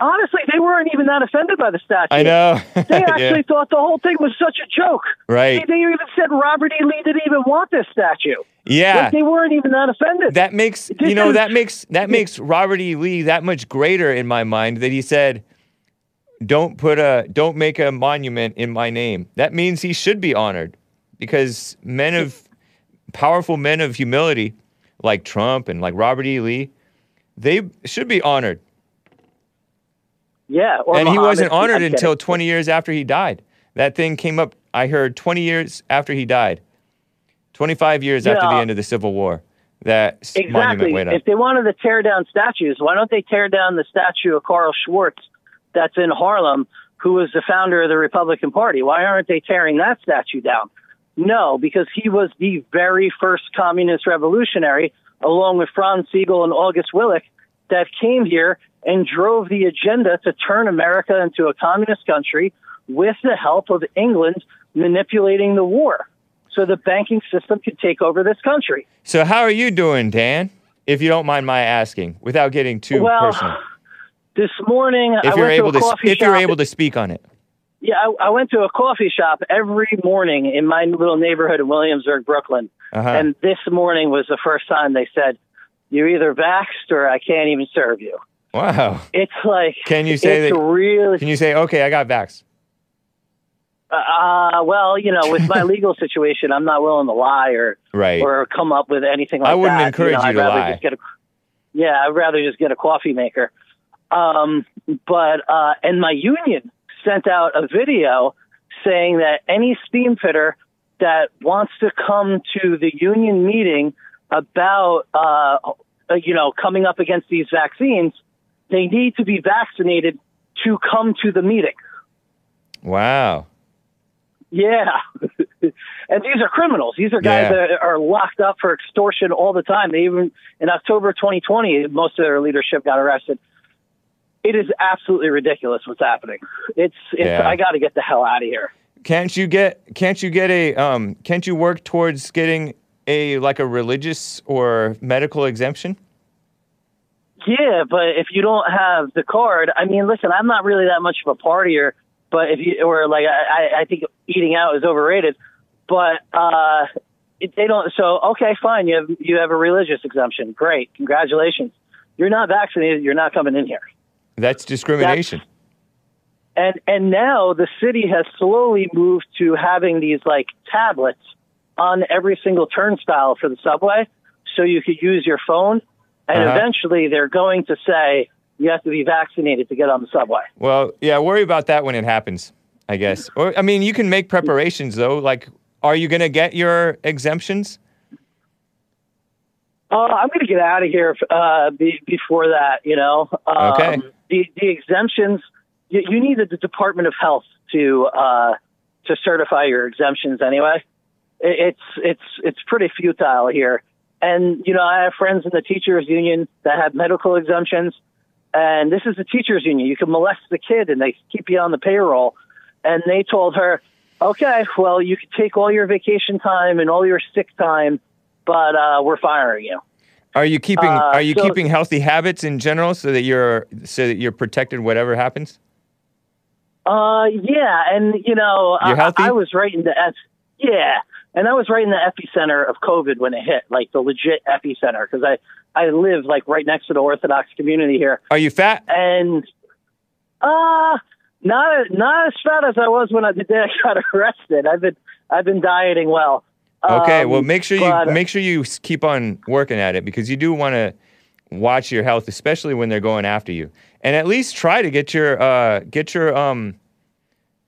Honestly, they weren't even that offended by the statue. I know. They Yeah. actually thought the whole thing was such a joke. Right. They, they even said Robert E. Lee didn't even want this statue. Yeah. Like, they weren't even that offended. That makes This you know is- that makes that makes Robert E. Lee that much greater in my mind that he said, "Don't put a don't make a monument in my name." That means he should be honored because men of powerful men of humility like Trump and like Robert E. Lee, they should be honored. Yeah. And he wasn't honored until 20 years after he died. That thing came up. I heard 20 years after he died. 25 years after the end of the Civil War. That monument Exactly. went up. If they wanted to tear down statues, why don't they tear down the statue of Carl Schurz that's in Harlem, who was the founder of the Republican Party? Why aren't they tearing that statue down? No, because he was the very first communist revolutionary, along with Franz Sigel and August Willich, that came here and drove the agenda to turn America into a communist country with the help of England manipulating the war so the banking system could take over this country. So how are you doing, Dan? If you don't mind my asking, without getting too well, personal. this morning I If you're went able to to, a s- coffee if you're able to speak on it. yeah, I, I went to a coffee shop every morning in my little neighborhood in Williamsburg, Brooklyn. Uh-huh. And this morning was the first time they said, "You're either vaxxed or I can't even serve you." Wow. It's like Can you say it's that? really Can you say, okay, I got vax? uh, well, you know, with my legal situation, I'm not willing to lie or Right. or come up with anything like that. I wouldn't that. encourage know, you to lie. Just get a, yeah, I'd rather just get a coffee maker. Um, but uh, and my union sent out a video saying that any steam fitter that wants to come to the union meeting about uh, uh, you know coming up against these vaccines, they need to be vaccinated to come to the meeting. Wow. Yeah. and these are criminals. These are guys Yeah. that are locked up for extortion all the time. They even in October 2020, most of their leadership got arrested. It is absolutely ridiculous what's happening. It's it's Yeah. I got to get the hell out of here. Can't you get can't you get a um can't you work towards getting a like a religious or medical exemption? Yeah, but if you don't have the card, I mean, listen, I'm not really that much of a partier, but if you or like I, I think eating out is overrated, but uh, they don't. So okay, fine, you have you have a religious exemption. Great, congratulations. You're not vaccinated. You're not coming in here. That's discrimination. And and now the city has slowly moved to having these like tablets on every single turnstile for the subway, so you could use your phone. And Uh-huh. eventually, they're going to say you have to be vaccinated to get on the subway. Well, yeah, worry about that when it happens, I guess. Or I mean, you can make preparations though. Like, are you gonna get your exemptions? Uh, I'm going to get out of here uh, be, before that. You know, um, Okay. The the exemptions you, you need the Department of Health to uh, to certify your exemptions anyway. It, it's it's it's pretty futile here. And you know, I have friends in the teachers union that have medical exemptions, and this is the teachers union. You can molest the kid, and they keep you on the payroll. And they told her, okay, well, you can take all your vacation time and all your sick time, but uh, we're firing you. Are you keeping Uh, Are you so- keeping healthy habits in general so that you're so that you're protected whatever happens? Uh, yeah, and you know, I. I was right in the yeah, and I was right in the epicenter of COVID when it hit, like the legit epicenter, because I I live like right next to the Orthodox community here, Are you fat? and uh not not as fat as I was when I the day I got arrested. I've been I've been dieting well. Okay, Um, well make sure you but- make sure you keep on working at it because you do want to watch your health, especially when they're going after you, and at least try to get your uh, get your um,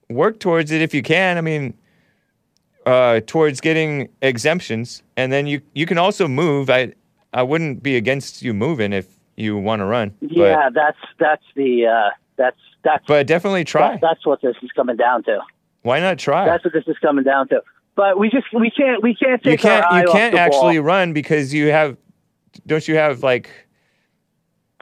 work towards it if you can. I mean, uh, towards getting exemptions, and then you you can also move. I I wouldn't be against you moving if you want to run. yeah, that's that's the uh that's that's but, but definitely try. that- that's what this is coming down to. Why not try? That's what this is coming down to. But we just we can't we can't you can't our eye you can't the ball. actually run because you have don't you have like?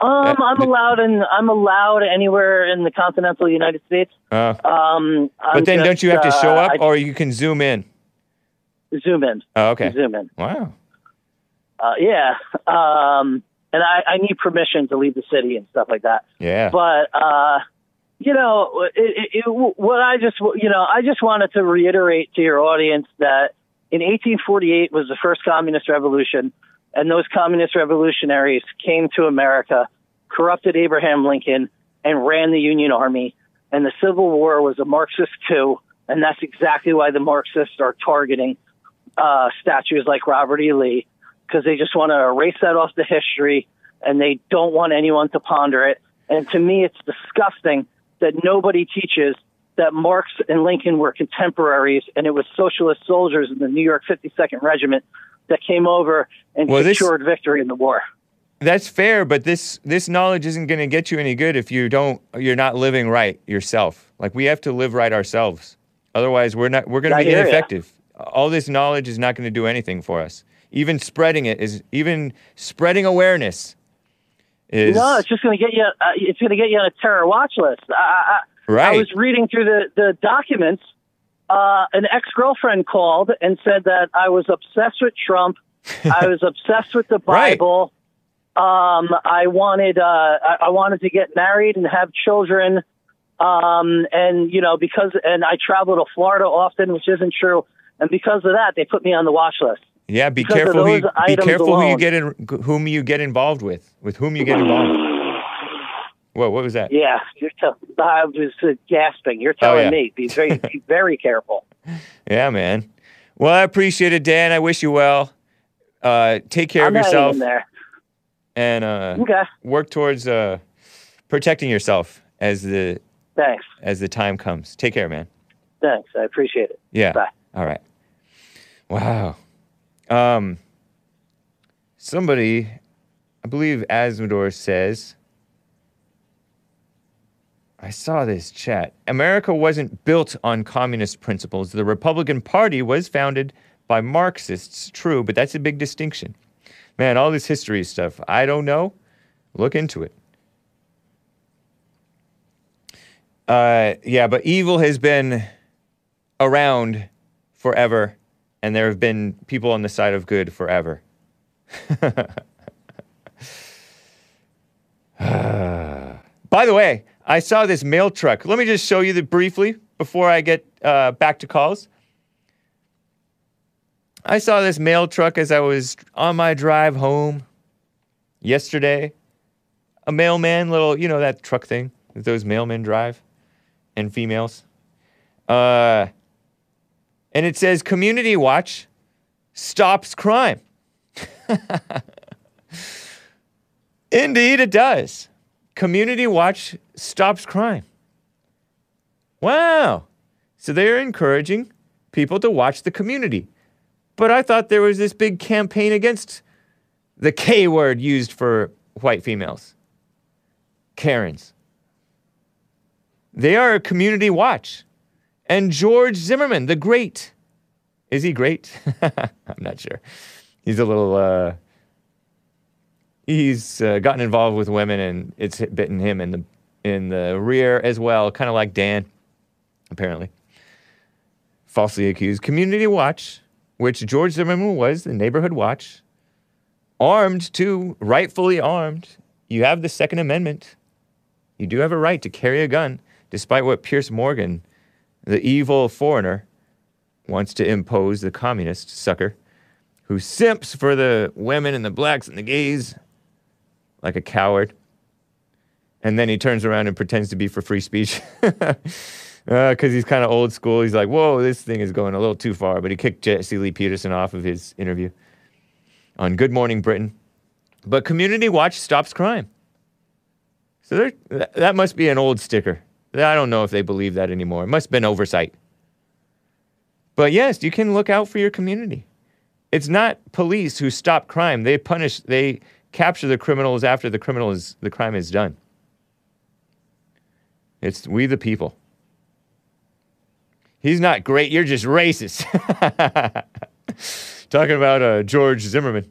Um, I'm allowed in. I'm allowed anywhere in the continental United States. Uh, Um, but then don't you have to show uh, up, I or you can zoom in? zoom in. Oh, okay. Zoom in. Wow. Uh, yeah. Um, and I, I need permission to leave the city and stuff like that. Yeah. But uh, you know, it, it, it, what I just you know, I just wanted to reiterate to your audience that in 1848 was the first communist revolution, and those communist revolutionaries came to America, corrupted Abraham Lincoln, and ran the Union Army. And the Civil War was a Marxist coup, and that's exactly why the Marxists are targeting uh, statues like Robert E. Lee because they just want to erase that off the history and they don't want anyone to ponder it. And to me, it's disgusting that nobody teaches that Marx and Lincoln were contemporaries and it was socialist soldiers in the New York 52nd Regiment that came over and Well, this- secured victory in the war. That's fair, but this this knowledge isn't going to get you any good if you don't you're not living right yourself. Like we have to live right ourselves. Otherwise, we're not we're going to be ya. ineffective. All this knowledge is not going to do anything for us. Even spreading it is even spreading awareness is no, it's just going to get you. Uh, it's going to get you on a terror watch list. I, I, I was reading through the, the documents. Uh, an ex girlfriend called and said that I was obsessed with Trump. I was obsessed with the Right. Bible. Um, I wanted uh, I, I wanted to get married and have children. Um, and you know because and I travel to Florida often, which isn't true. And because of that, they put me on the watch list. yeah, be because careful who you, be careful who you get in, whom you get involved with. With whom you get involved. Whoa, what was that? Yeah, you're tell- I was uh, gasping. You're telling Oh, yeah. me be very be very careful. Yeah, man. Well, I appreciate it, Dan. I wish you well. Uh, take care I'm of yourself and uh, Okay. work towards uh, protecting yourself as the Thanks. as the time comes. Take care, man. Thanks. I appreciate it. Yeah. Bye. All right. Wow. Um. Somebody, I believe Asmodor says. I saw this chat. America wasn't built on communist principles. The Republican Party was founded by Marxists, true, but that's a big distinction. Man, all this history stuff, I don't know. Look into it. Uh, yeah, but evil has been around forever, and there have been people on the side of good forever. By the way, I saw this mail truck. Let me just show you the briefly before I get uh, back to calls. I saw this mail truck as I was on my drive home yesterday. A mailman, little, you know, that truck thing that those mailmen drive and females. Uh, and it says Community Watch stops crime. Indeed, it does. Community Watch stops crime. Wow. So they're encouraging people to watch the community. But I thought there was this big campaign against the K word used for white females Karens. They are a community watch. And George Zimmerman, the great, is he great? I'm not sure. He's a little, uh, he's uh, gotten involved with women and it's bitten him in the, in the rear as well, kind of like Dan, apparently. Falsely accused. Community Watch, which George Zimmerman was, the neighborhood watch, armed too, rightfully armed. You have the Second Amendment. You do have a right to carry a gun, despite what Piers Morgan, the evil foreigner, wants to impose the communist sucker who simps for the women and the blacks and the gays like a coward. And then he turns around and pretends to be for free speech. Uh, because he's kind of old school. He's like, whoa, this thing is going a little too far. But he kicked Jesse Lee Peterson off of his interview on Good Morning Britain. But Community Watch stops crime. So there, th- that must be an old sticker. I don't know if they believe that anymore. It must have been oversight. But yes, you can look out for your community. It's not police who stop crime. They punish, they capture the criminals after the criminal is the crime is done. It's we the people. He's not great. You're just racist. Talking about uh, George Zimmerman.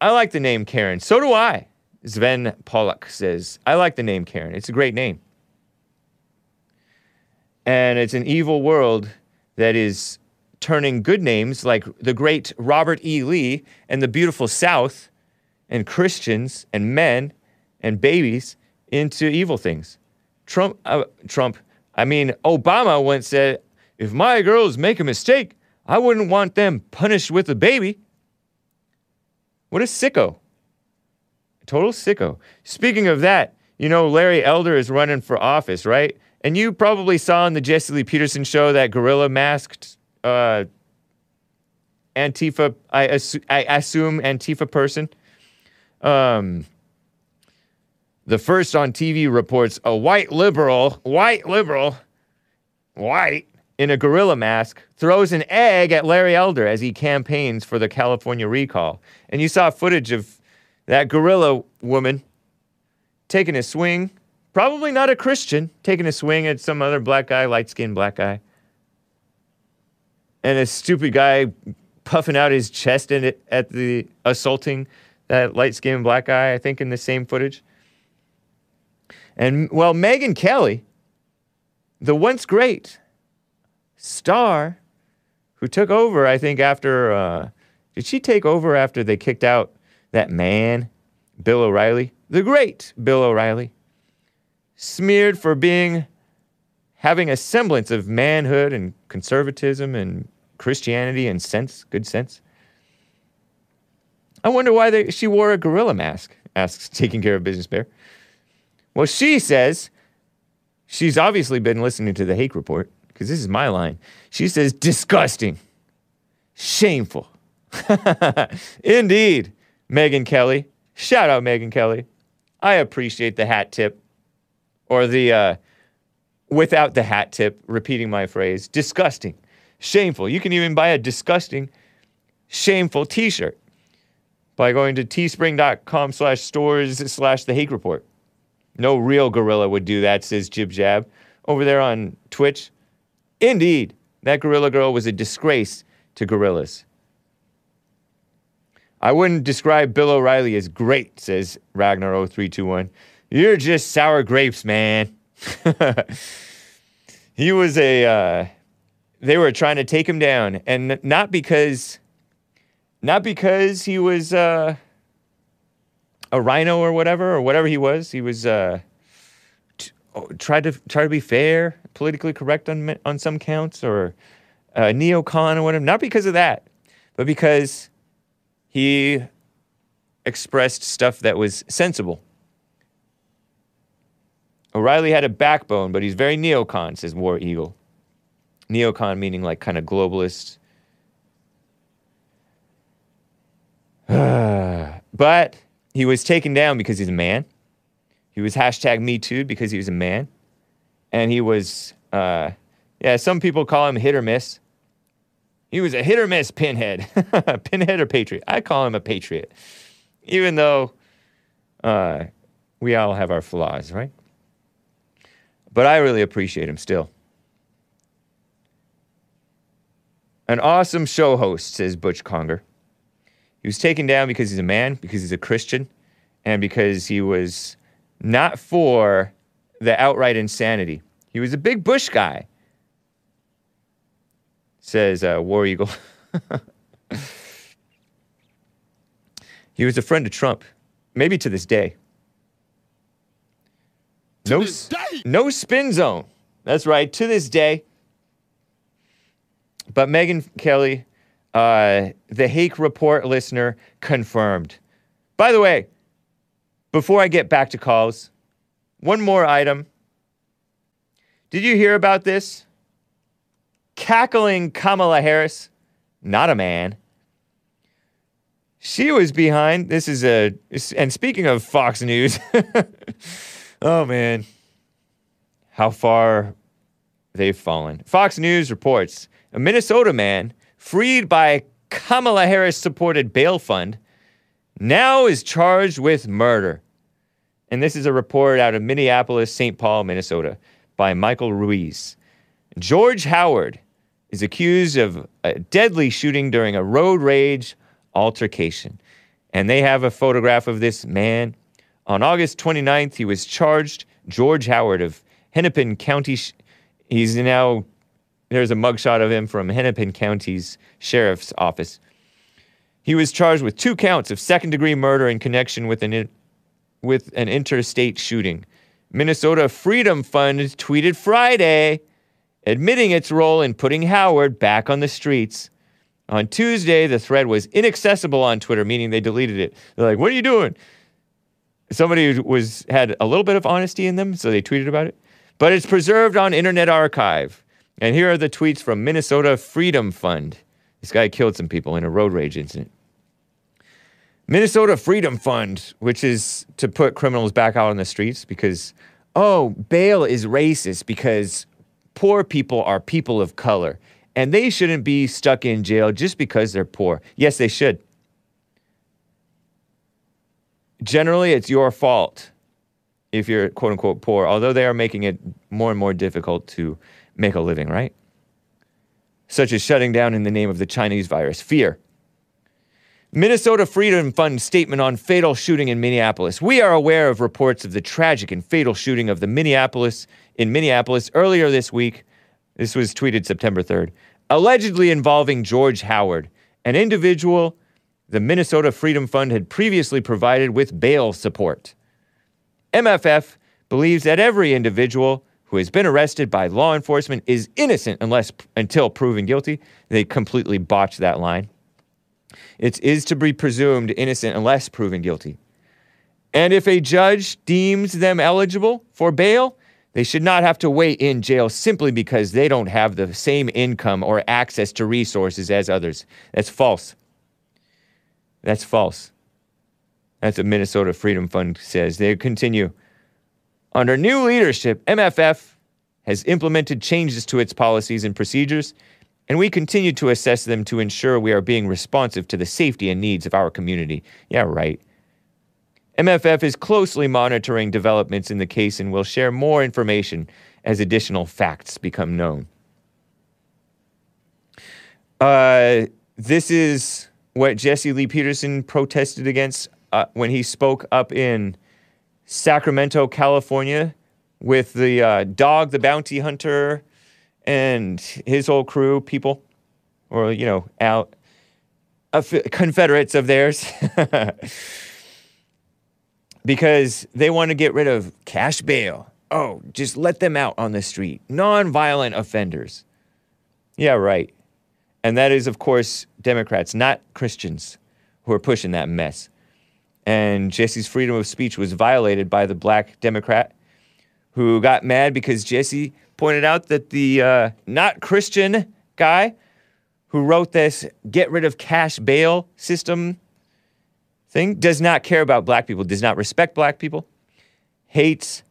I like the name Karen. So do I. Sven Pollock says, I like the name Karen. It's a great name. And it's an evil world that is turning good names like the great Robert E. Lee and the beautiful South and Christians and men and babies into evil things. Trump, uh, Trump, I mean, Obama once said, if my girls make a mistake, I wouldn't want them punished with a baby. What a sicko. Total sicko. Speaking of that, you know, Larry Elder is running for office, right? And you probably saw on the Jesse Lee Peterson show that gorilla masked uh, Antifa, I, assu- I assume Antifa person. Um, the first on TV reports a white liberal, white liberal, white, in a gorilla mask throws an egg at Larry Elder as he campaigns for the California recall. And you saw footage of that gorilla woman taking a swing, probably not a Christian, taking a swing at some other black guy, light skinned black guy. And a stupid guy puffing out his chest in it at the assaulting that light skinned black guy, I think, in the same footage. And well, Megyn Kelly, the once great star who took over, I think, after, uh, did she take over after they kicked out that man, Bill O'Reilly? The great Bill O'Reilly, smeared for being, having a semblance of manhood and conservatism and Christianity and sense, good sense. I wonder why they, she wore a gorilla mask, asks Taking Care of Business Bear. Well, she says she's obviously been listening to the Hake Report because this is my line. She says, disgusting, shameful. Indeed, Megyn Kelly. Shout out, Megyn Kelly. I appreciate the hat tip or the uh, without the hat tip, repeating my phrase, disgusting, shameful. You can even buy a disgusting, shameful t shirt by going to teespring.com slash stores slash the Hake Report. No real gorilla would do that, says Jib Jab. Over there on Twitch, Indeed, that gorilla girl was a disgrace to gorillas. I wouldn't describe Bill O'Reilly as great, says Ragnar0321. You're just sour grapes, man. he was a, uh, they were trying to take him down. And not because, not because he was uh, a RINO or whatever, or whatever he was. He was, uh, t- oh, tried to try to be fair, politically correct on on some counts, or uh, neocon or whatever. Not because of that, but because he expressed stuff that was sensible. O'Reilly had a backbone, but he's very neocon, says War Eagle. Neocon meaning like kind of globalist. but he was taken down because he's a man. He was hashtag Me Too because he was a man. And he was, uh, yeah, some people call him hit or miss. He was a hit or miss pinhead. pinhead or patriot. I call him a patriot. Even though uh, we all have our flaws, right? But I really appreciate him still. An awesome show host, says Butch Conger. He was taken down because he's a man, because he's a Christian, and because he was not for the outright insanity. He was a big Bush guy, says uh, War Eagle. he was a friend of Trump, maybe to this day. no, s- no spin zone. That's right, to this day. But Megyn Kelly, uh, the Hake Report listener, confirmed. By the way, before I get back to calls, one more item. Did you hear about this? Cackling Kamala Harris, not a man. She was behind. This is a. And speaking of Fox News, oh man, how far they've fallen. Fox News reports a Minnesota man freed by Kamala Harris supported bail fund now is charged with murder. And this is a report out of Minneapolis, St. Paul, Minnesota by Michael Ruiz. George Howard is accused of a deadly shooting during a road rage altercation. And they have a photograph of this man. On August 29th, he was charged, George Howard of Hennepin County. He's now, there's a mugshot of him from Hennepin County's Sheriff's Office. He was charged with two counts of second degree murder in connection with an, with an interstate shooting. Minnesota Freedom Fund tweeted Friday, admitting its role in putting Howard back on the streets. On Tuesday, the thread was inaccessible on Twitter, meaning they deleted it. They're like, "What are you doing?" Somebody was had a little bit of honesty in them, so they tweeted about it. But it's preserved on Internet Archive. And here are the tweets from Minnesota Freedom Fund. This guy killed some people in a road rage incident. Minnesota Freedom Fund, which is to put criminals back out on the streets because, oh, bail is racist because poor people are people of color and they shouldn't be stuck in jail just because they're poor. Yes, they should. Generally, it's your fault if you're quote unquote poor, although they are making it more and more difficult to make a living, right? Such as shutting down in the name of the Chinese virus. Fear. Minnesota Freedom Fund statement on fatal shooting in Minneapolis. We are aware of reports of the tragic and fatal shooting of the Minneapolis in Minneapolis earlier this week. This was tweeted September 3rd, allegedly involving George Howard, an individual the Minnesota Freedom Fund had previously provided with bail support. MFF believes that every individual who has been arrested by law enforcement is innocent unless until proven guilty. They completely botched that line. It is to be presumed innocent unless proven guilty. And if a judge deems them eligible for bail, they should not have to wait in jail simply because they don't have the same income or access to resources as others. That's false. That's false. That's what Minnesota Freedom Fund says. They continue. Under new leadership, MFF has implemented changes to its policies and procedures, and we continue to assess them to ensure we are being responsive to the safety and needs of our community. Yeah, right. MFF is closely monitoring developments in the case and will share more information as additional facts become known. Uh, this is what Jesse Lee Peterson protested against uh, when he spoke up in Sacramento, California, with the uh, dog, the bounty hunter, and his whole crew, people, or you know, out Confederates of theirs, because they want to get rid of cash bail. Oh, just let them out on the street, non-violent offenders. Yeah, right. And that is, of course, Democrats, not Christians, who are pushing that mess. And Jesse's freedom of speech was violated by the black Democrat who got mad because Jesse pointed out that the uh, not Christian guy who wrote this get rid of cash bail system thing does not care about black people, does not respect black people, hates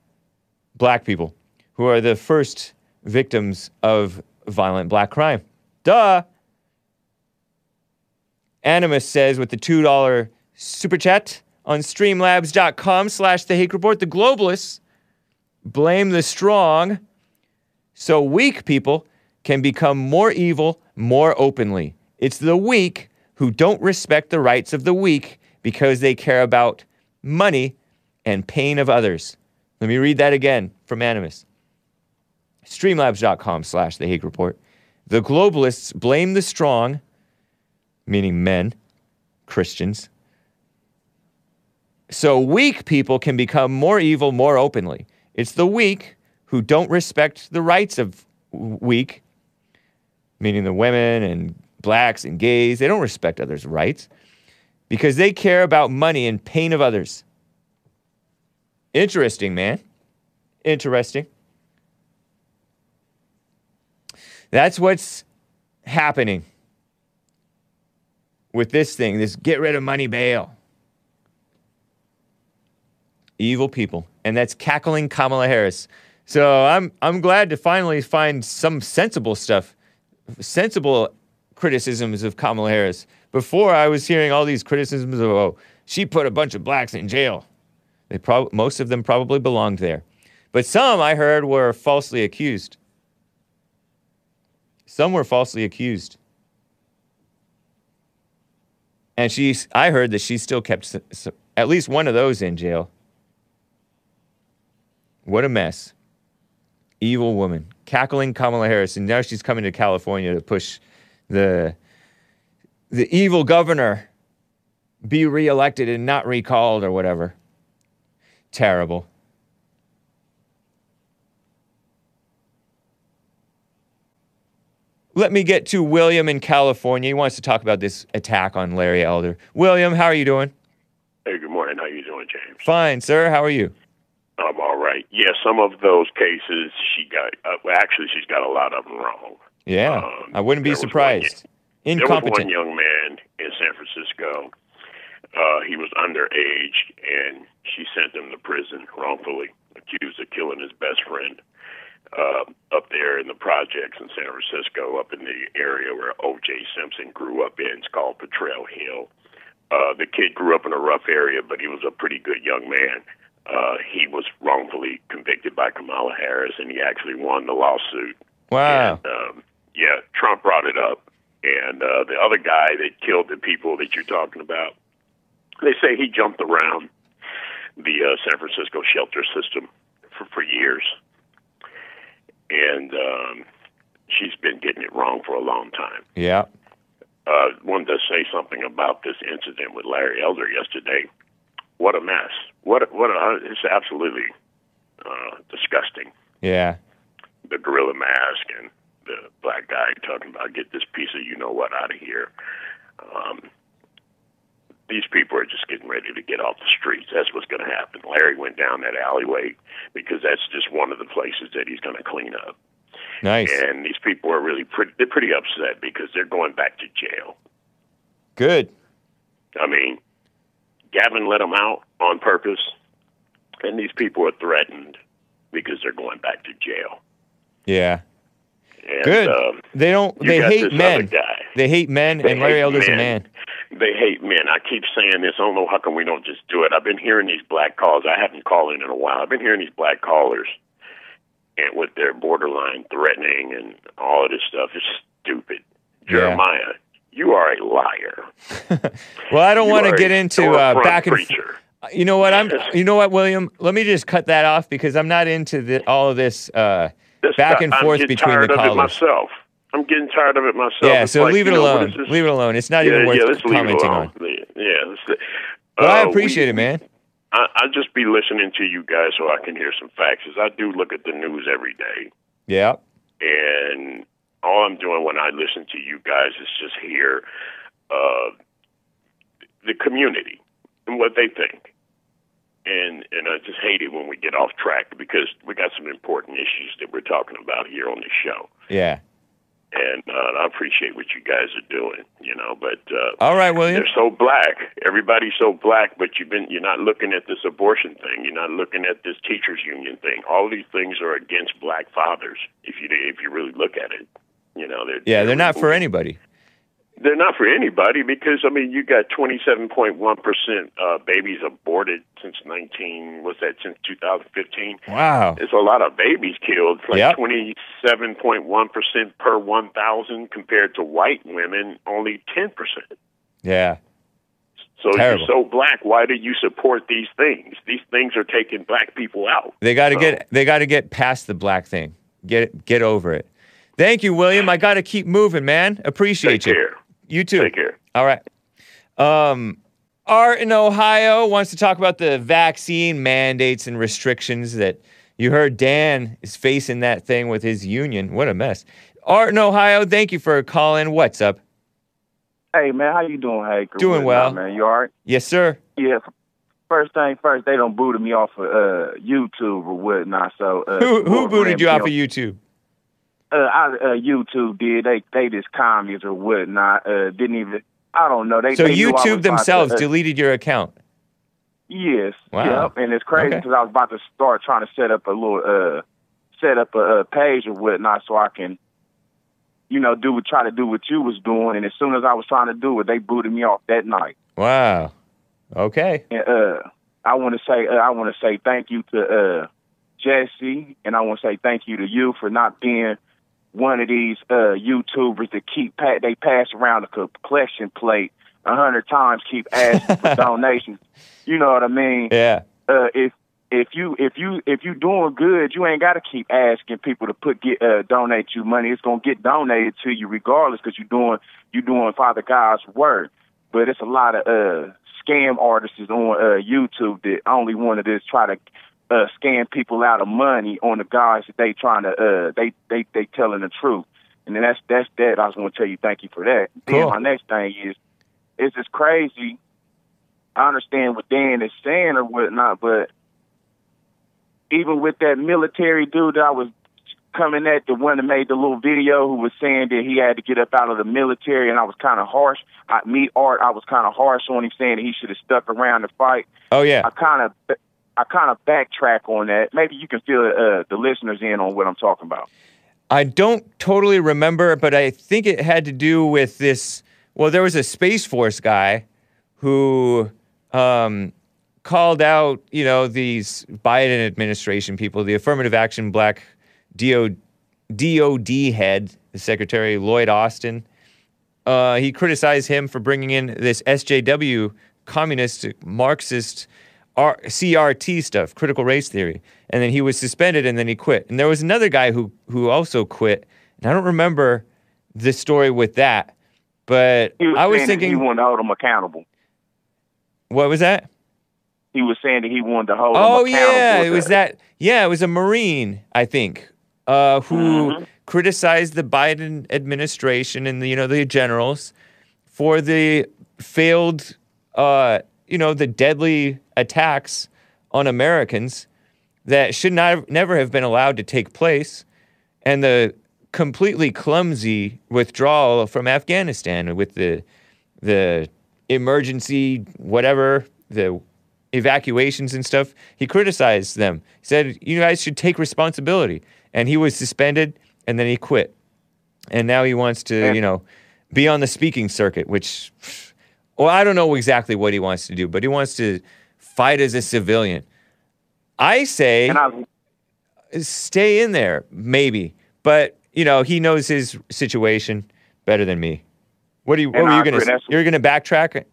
black people who are the first victims of violent black crime. Duh. Animus says with the $2 super chat on streamlabs.com slash the hake report, the globalists blame the strong so weak people can become more evil more openly. It's the weak who don't respect the rights of the weak because they care about money and pain of others. Let me read that again from Animus. Streamlabs.com slash the Hake Report. The globalists blame the strong, meaning men, Christians, so weak people can become more evil more openly. It's the weak who don't respect the rights of weak, meaning the women and blacks and gays. They don't respect others' rights because they care about money and pain of others. Interesting, man. Interesting. That's what's happening with this thing, this get rid of money bail. Evil people. And that's cackling Kamala Harris. So I'm I'm glad to finally find some sensible stuff, sensible criticisms of Kamala Harris. Before I was hearing all these criticisms of oh, she put a bunch of blacks in jail. They prob- most of them probably belonged there. But some I heard were falsely accused. Some were falsely accused. And she's, I heard that she still kept s- s- at least one of those in jail. What a mess. Evil woman. Cackling Kamala Harris. And now she's coming to California to push the, the evil governor be reelected and not recalled or whatever. Terrible. Let me get to William in California. He wants to talk about this attack on Larry Elder. William, how are you doing? Hey, good morning. How are you doing, James? Fine, sir. How are you? I'm all right. Yeah, some of those cases she got. Uh, well, actually, she's got a lot of them wrong. Yeah, I wouldn't be Um, was one surprised. There was Incompetent. one young man in San Francisco. Uh, he was underage, and she sent him to prison wrongfully, accused of killing his best friend uh, up there in the projects in San Francisco, up in the area where O.J. Simpson grew up in. It's called Potrero Hill. Uh, the kid grew up in a rough area, but he was a pretty good young man. Uh, he was wrongfully convicted by Kamala Harris, and he actually won the lawsuit. Wow. Um, yeah, Trump brought it up, and uh, the other guy that killed the people that you're talking about, they say he jumped around the uh, San Francisco shelter system for, for years, and um, she's been getting it wrong for a long time. Yeah. Uh, wanted to say something about this incident with Larry Elder yesterday. What a mess! What a, what a, it's absolutely uh, disgusting. Yeah. The gorilla mask and the black guy talking about get this piece of you know what out of here. Um, these people are just getting ready to get off the streets. That's what's going to happen. Larry went down that alleyway because that's just one of the places that he's going to clean up. Nice. And these people are really pretty. They're pretty upset because they're going back to jail. Good. I mean, Gavin let them out on purpose, and these people are threatened because they're going back to jail. Yeah. And, Good. Um, they don't. They hate men. They hate men, They and Larry Elder's a man. They hate men. I keep saying this. I don't know how come we don't just do it. I've been hearing these black calls. I haven't called in in a while. I've been hearing these black callers, and with their borderline threatening and all of this stuff. It's stupid. Jeremiah, you are a liar. Well, I don't want to get into uh, back and. preacher. You know what? I'm. You know what, William? Let me just cut that off because I'm not into the, all of this uh, This back and I'm forth getting between tired the of it callers. myself. I'm getting tired of it myself. Yeah, It's so like, leave it you know, alone. Leave it alone. It's not yeah, even worth yeah, let's leave it commenting on. Yeah, let's- But I uh, appreciate we- it, man. I, I just be listening to you guys so I can hear some facts. I do look at the news every day, Yeah. and all I'm doing when I listen to you guys is just hear uh, the community and what they think. And and I just hate it when we get off track because we got some important issues that we're talking about here on this show. Yeah. And uh, I appreciate what you guys are doing, you know. But uh, All right, William. they're so black. Everybody's so black, but you've been you're not looking at this abortion thing. You're not looking at this teachers union thing. All these things are against black fathers. If you if you really look at it, you know they're Yeah, they're not for anybody. they're not for anybody because I mean you got 27.1 percent uh, babies aborted since 19 was that since 2015. Wow. It's a lot of babies killed. It's like 27.1 percent per 1,000 compared to white women, only 10 percent. Yeah. So Terrible. you're so black. Why do you support these things? These things are taking black people out. They got to So- get. They got to get past the black thing. Get get over it. Thank you, William. I got to keep moving, man. Appreciate Take you. care. You too. Take care. All right. Um, Art in Ohio wants to talk about the vaccine mandates and restrictions that you heard Dan is facing that thing with his union. What a mess. Art in Ohio, thank you for calling. What's up? Hey man, how you doing, Hey, Doing well. man. You all right? Yes, sir. Yeah. First thing first, they don't booted me off of uh, YouTube or whatnot. So uh, Who who booted you off of YouTube? Uh, I, uh, YouTube did. They they just commies or whatnot. Uh, didn't even. I don't know. They So they knew I was YouTube about to, themselves uh, deleted your account. Yes. Wow. Yep. And it's crazy Okay. because I was about to start trying to set up a little uh set up a, a page or whatnot so I can, you know, do try to do what you was doing. And as soon as I was trying to do it, they booted me off that night. Wow. Okay. And, uh, I want to say uh, I want to say thank you to uh, Jesse, and I want to say thank you to you for not being one of these uh, YouTubers that keep pa- they pass around a collection plate a hundred times keep asking for donations. You know what I mean? Yeah. Uh, if if you if you if you doing good, you ain't got to keep asking people to put get uh, donate you money. It's gonna get donated to you regardless because you're doing you doing Father God's work. But it's a lot of uh scam artists on uh YouTube that only want to just try to uh scam people out of money on the guys that they trying to uh they they they telling the truth. And then that's that's that. I was gonna tell you thank you for that. Then my next thing is it's just crazy. I understand what Dan is saying or whatnot, but even with that military dude that I was coming at, the one that made the little video who was saying that he had to get up out of the military, and I was kind of harsh. I, me, Art, I was kind of harsh on him, saying that he should have stuck around to fight. Oh yeah. I kind of, I kind of backtrack on that. Maybe you can fill uh, the listeners in on what I'm talking about. I don't totally remember, but I think it had to do with this. Well, there was a Space Force guy who um, called out, you know, these Biden administration people, the affirmative action black DO, DOD head, the Secretary Lloyd Austin. Uh, he criticized him for bringing in this SJW communist Marxist R- CRT stuff, critical race theory, and then he was suspended and then he quit. And there was another guy who who also quit, and I don't remember the story with that, but was I was thinking, he wanted to hold him accountable. what was that? He was saying that he wanted to hold Oh him accountable. yeah, it was that. Yeah, it was a Marine, I think, uh, who Mm-hmm. criticized the Biden administration and the you know the generals for the failed, uh, you know, the deadly attacks on Americans that should not never have been allowed to take place, and the completely clumsy withdrawal from Afghanistan with the the emergency whatever the evacuations and stuff. He criticized them. He said, "You guys should take responsibility." And he was suspended, and then he quit. And now he wants to, you know, be on the speaking circuit. Which, well, I don't know exactly what he wants to do, but he wants to fight as a civilian. I say, stay in there, maybe. But you know, he knows his situation better than me. What are you? What And were I you going to? You're going to backtrack?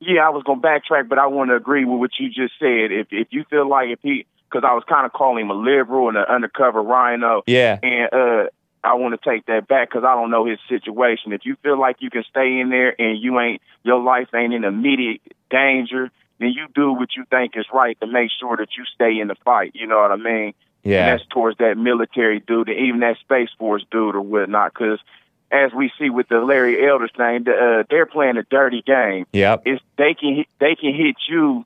Yeah, I was gonna backtrack, but I want to agree with what you just said. If if you feel like if he, because I was kind of calling him a liberal and an undercover RINO. Yeah. And uh, I want to take that back because I don't know his situation. If you feel like you can stay in there and you ain't your life ain't in immediate danger, then you do what you think is right to make sure that you stay in the fight. You know what I mean? Yeah. And that's towards that military dude and even that Space Force dude or whatnot. Because as we see with the Larry Elder thing, the, uh, they're playing a dirty game. Yep. It's they can they can hit you,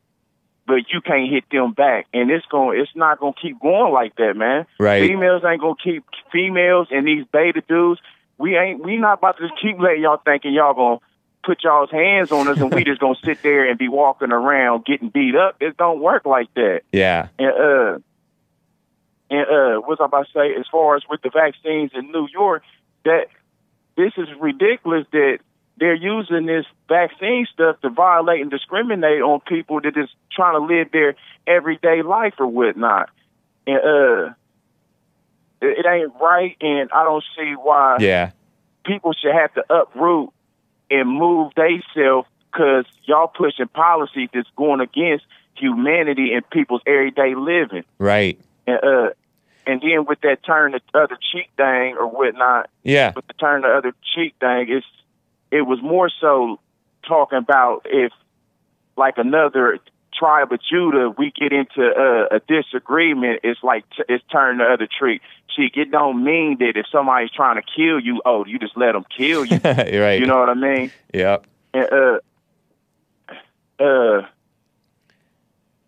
but you can't hit them back, and it's going it's not going to keep going like that, man. Right. Females ain't going to keep females and these beta dudes. We ain't we not about to keep letting y'all thinking y'all going to put y'all's hands on us and we just going to sit there and be walking around getting beat up. It don't work like that. Yeah. And uh, and uh, what's I about to say? As far as with the vaccines in New York, that this is ridiculous that they're using this vaccine stuff to violate and discriminate on people that is trying to live their everyday life or whatnot. And uh, it, ain't right, and I don't see why Yeah. people should have to uproot and move themselves because y'all pushing policies that's going against humanity and people's everyday living. Right. And uh, and then with that turn the other cheek thing or whatnot, Yeah. with the turn the other cheek thing, it's it was more so talking about if like another tribe of Judah, we get into uh, a disagreement, it's like t- it's turn the other cheek. Cheek. It don't mean that if somebody's trying to kill you, oh, you just let them kill you. Right. You know what I mean? Yep. And, uh, uh,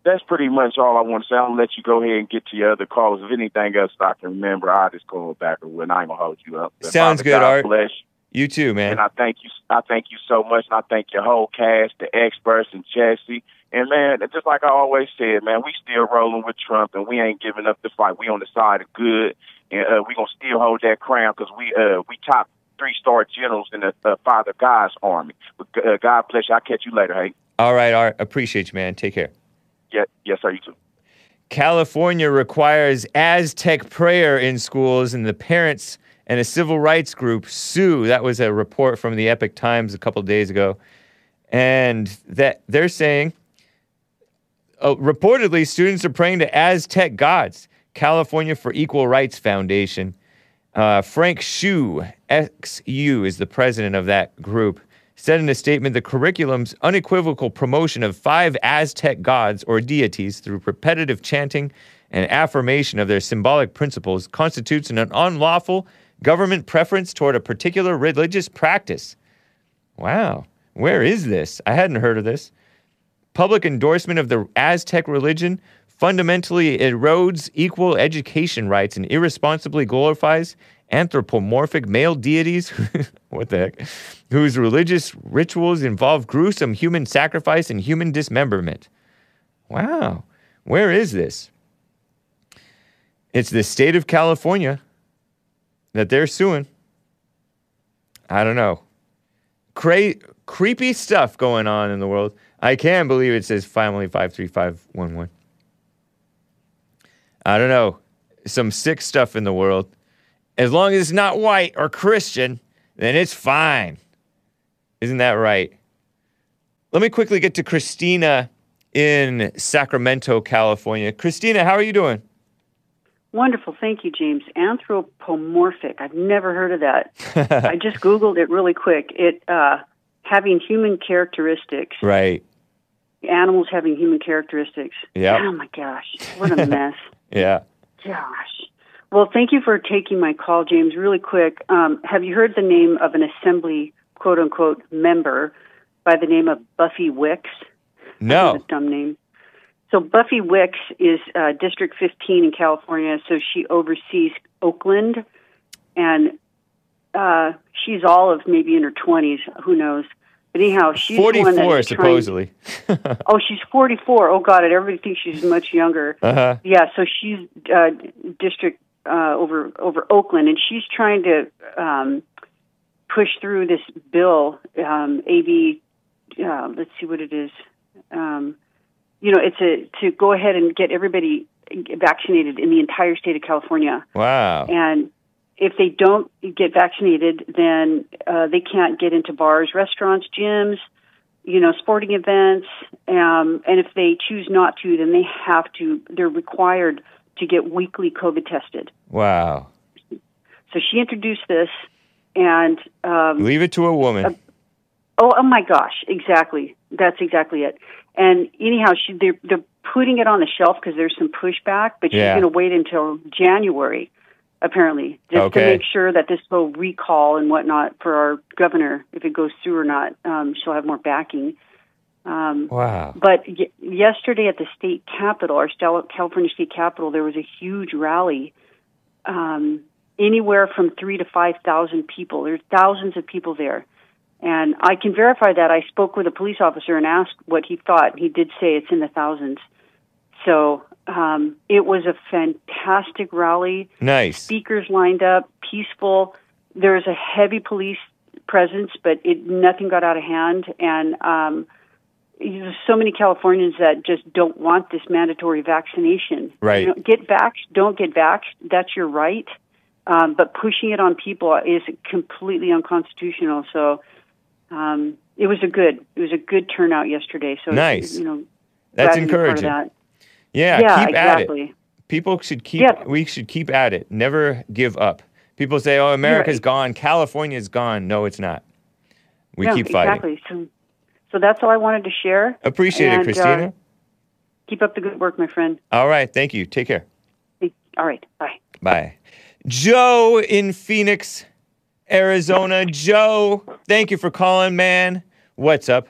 that's pretty much all I want to say. I'll let you go ahead and get to your other calls. If anything else I can remember, I'll just call back or when I ain't gonna hold you up. Sounds Father good, God Art. Bless you. You too, man. And I thank you. I thank you so much, and I thank your whole cast, the experts, and Jesse. And man, just like I always said, man, we still rolling with Trump, and we ain't giving up the fight. We on the side of good, and uh, we gonna still hold that crown because we uh we top three star generals in the uh, Father God's army. But, uh, God bless you. I'll catch you later. Hey, All right, Art. Appreciate you, man. Take care. yeah, yes, sir. You too. California requires Aztec prayer in schools, and the parents and a civil rights group sue. That was a report from the Epoch Times a couple days ago. and that they're saying uh, reportedly students are praying to Aztec gods. California for Equal Rights Foundation. Uh, Frank Shu, XU, is the president of that group. Said in a statement the curriculum's unequivocal promotion of five Aztec gods or deities through repetitive chanting and affirmation of their symbolic principles constitutes an unlawful government preference toward a particular religious practice. Wow. Where is this? I hadn't heard of this. Public endorsement of the Aztec religion fundamentally erodes equal education rights and irresponsibly glorifies anthropomorphic male deities, what the heck, whose religious rituals involve gruesome human sacrifice and human dismemberment. Wow. Where is this? It's the state of California that they're suing. I don't know. Cra- creepy stuff going on in the world. I can't believe it says family 53511. I don't know. Some sick stuff in the world. As long as it's not white or Christian, then it's fine. Isn't that right? Let me quickly get to Christina in Sacramento, California. Christina, how are you doing? Wonderful. Thank you, James. Anthropomorphic. I've never heard of that. I just Googled it really quick. It, uh, having human characteristics, Right. animals having human characteristics. Yeah. Oh my gosh. What a mess. Yeah. Gosh. Well, thank you for taking my call, James. Really quick, um, have you heard the name of an assembly quote unquote member by the name of Buffy Wicks? No. That's a dumb name. So Buffy Wicks is uh, District 15 in California. So she oversees Oakland, and uh, she's all of maybe in her 20s. Who knows? But anyhow, she's the one that 44, is trying- supposedly. oh, she's 44. Oh God, everybody thinks she's much younger. Uh-huh. Yeah, so she's uh, district uh, over over Oakland, and she's trying to um, push through this bill, um, AB. Uh, let's see what it is. Um, you know, it's a to go ahead and get everybody vaccinated in the entire state of California. Wow. And if they don't get vaccinated, then uh, they can't get into bars, restaurants, gyms, you know, sporting events. Um, and if they choose not to, then they have to. They're required to get weekly COVID tested. Wow. So she introduced this, and um, Leave it to a woman. Oh, oh my gosh, exactly. That's exactly it. And anyhow, she, they're they're putting it on the shelf because there's some pushback, but she's Yeah. going to wait until January, apparently, just Okay. to make sure that this whole recall and whatnot for our governor, if it goes through or not, um, she'll have more backing. Um, Wow. but y- yesterday at the state capitol, our California state capitol, there was a huge rally. Um, anywhere from three to five thousand people. There's thousands of people there, and I can verify that. I spoke with a police officer and asked what he thought. He did say it's in the thousands. So um, it was a fantastic rally. Nice. Speakers lined up, peaceful. There was a heavy police presence, but it nothing got out of hand. And um, there's so many Californians that just don't want this mandatory vaccination. Right. You know, get vaxxed, don't get vaxxed. That's your right. Um, but pushing it on people is completely unconstitutional. So um, it was a good it was a good turnout yesterday. So Nice. You know, That's glad to be part of encouraging. that. Yeah, Yeah, keep at it. People should keep Yeah. we should keep at it. Never give up. People say, "Oh, America's right. gone. California's gone." No, it's not. We No, keep fighting. Exactly. So, so that's all I wanted to share. Appreciate And, it, Christina. Uh, keep up the good work, my friend. All right, thank you. Take care. All right. Bye. Bye. Joe in Phoenix, Arizona. Joe, thank you for calling, man. What's up?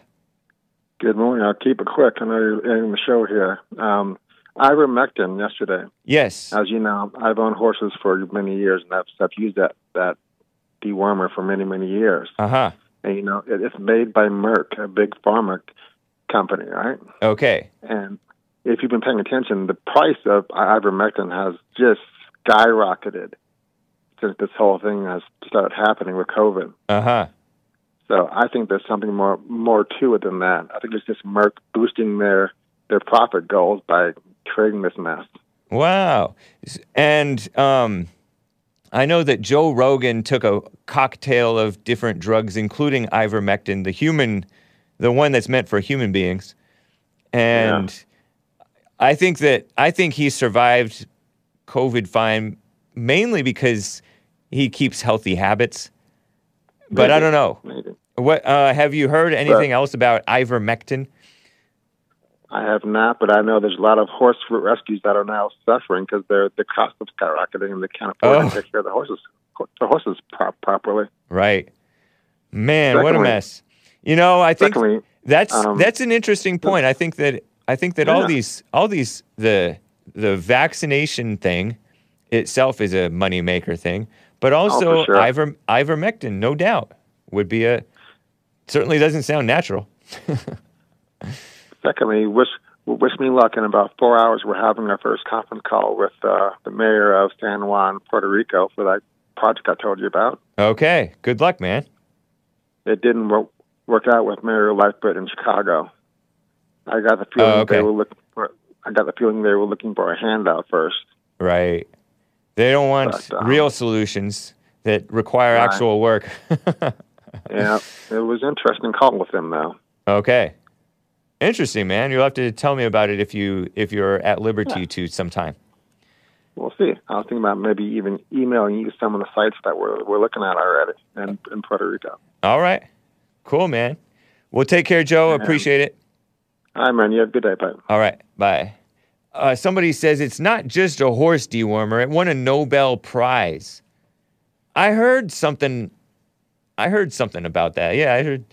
Good morning. I'll keep it quick. I know you're ending the show here. Um, ivermectin yesterday. Yes. As you know, I've owned horses for many years, and I've, I've used that that dewormer for many many years. Uh huh. And you know, it, it's made by Merck, a big pharma company, right? Okay. And if you've been paying attention, the price of ivermectin has just skyrocketed since this whole thing has started happening with COVID. Uh huh. So I think there's something more more to it than that. I think it's just Merck boosting their their profit goals by creating this mess. Wow. And um, I know that Joe Rogan took a cocktail of different drugs, including ivermectin, the human the one that's meant for human beings. And I think that I think he survived COVID fine mainly because he keeps healthy habits. But I don't know. Maybe. What uh, have you heard anything else about ivermectin? I have not, but I know there's a lot of horse fruit rescues that are now suffering because their the cost of skyrocketing and they can't afford Oh. to take care of the horses the horses pro- properly. Right. Man, what a mess. You know, I think Secondly, that's um, that's an interesting point. I think that I think that all these all these the the vaccination thing itself is a moneymaker thing, but also Oh, sure. iver, ivermectin, no doubt, would be a certainly doesn't sound natural. Secondly, wish wish me luck. In about four hours, we're having our first conference call with uh, the mayor of San Juan, Puerto Rico, for that project I told you about. Okay, good luck, man. It didn't work, work out with Mayor Lightfoot in Chicago. I got the feeling Oh, okay. they were looking for. I got the feeling they were looking for a handout first. Right. They don't want But, um, real solutions that require Right. actual work. Yeah, it was interesting call with them though. Okay. Interesting, man. You'll have to tell me about it if you if you're at liberty to sometime. We'll see. I was thinking about maybe even emailing you some of the sites that we're we're looking at already in, in Puerto Rico. All right. Cool, man. Well, take care, Joe. Yeah. Appreciate it. All right, man. You have a good day, bye. All right. Bye. Uh, somebody says it's not just a horse dewormer, it won a Nobel Prize. I heard something. I heard something about that. Yeah, I heard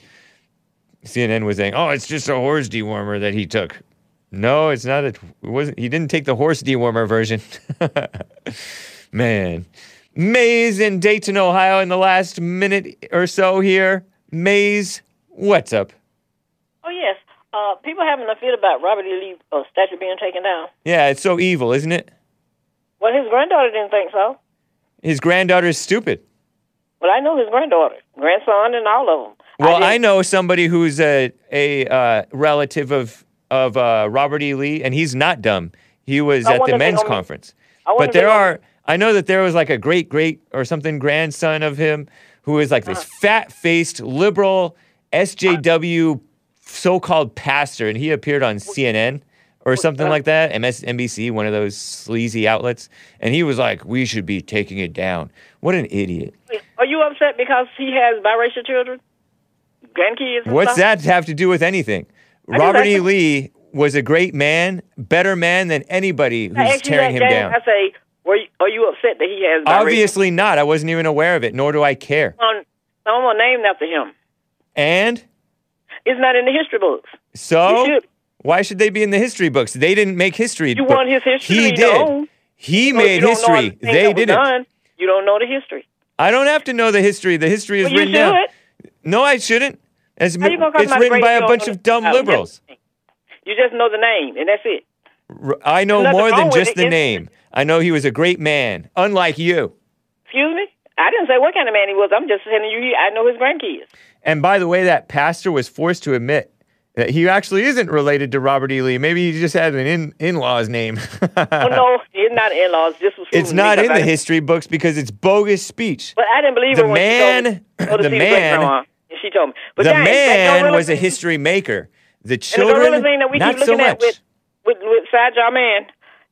CNN was saying, "Oh, it's just a horse dewormer that he took." No, it's not. A, it wasn't. He didn't take the horse dewormer version. Man, Maze in Dayton, Ohio, in the last minute or so here. Maze, what's up? Uh, people having a fit about Robert E. Lee uh, statue being taken down. Yeah, it's so evil, isn't it? Well, his granddaughter didn't think so. His granddaughter's stupid. Well, I know his granddaughter, grandson, and all of them. Well, I, know somebody who's a a uh, relative of of uh, Robert E. Lee, and he's not dumb. He was I at the men's conference. I But there are. I know that there was like a great great or something grandson of him who is like this Uh-huh. fat faced liberal SJW so called pastor, and he appeared on CNN or something like that, MSNBC, one of those sleazy outlets, and he was like, "We should be taking it down." What an idiot! Are you upset because he has biracial children, grandkids? And What's stuff? that have to do with anything? I Robert E. Lee was a great man, better man than anybody who's tearing him down. I say, you, are you upset that he has biracial? Obviously not. I wasn't even aware of it, nor do I care. On, someone named after him. And It's not in the history books. So, should. why should they be in the history books? They didn't make history. You want his history? He did. He So made you don't know history. They didn't. done, you don't know the history. I don't have to know the history. The history is Well, written down. No, I shouldn't. It's, How you gonna call it's written by a bunch of dumb liberals. You just know the name, and that's it. I know Nothing more than just the name. I know he was a great man, unlike you. Excuse me? I didn't say what kind of man he was. I'm just telling you, I know his grandkids. And by the way, that pastor was forced to admit that he actually isn't related to Robert E. Lee. Maybe he just had an in in law's name. oh, no, it's not in-laws. This was it's not in the history books because it's bogus speech. But I didn't believe The her when man- she told me, go to the man- and she told me. But the man was a history maker. The And the children, thing that we not keep so looking much. at with with with Sajah Man,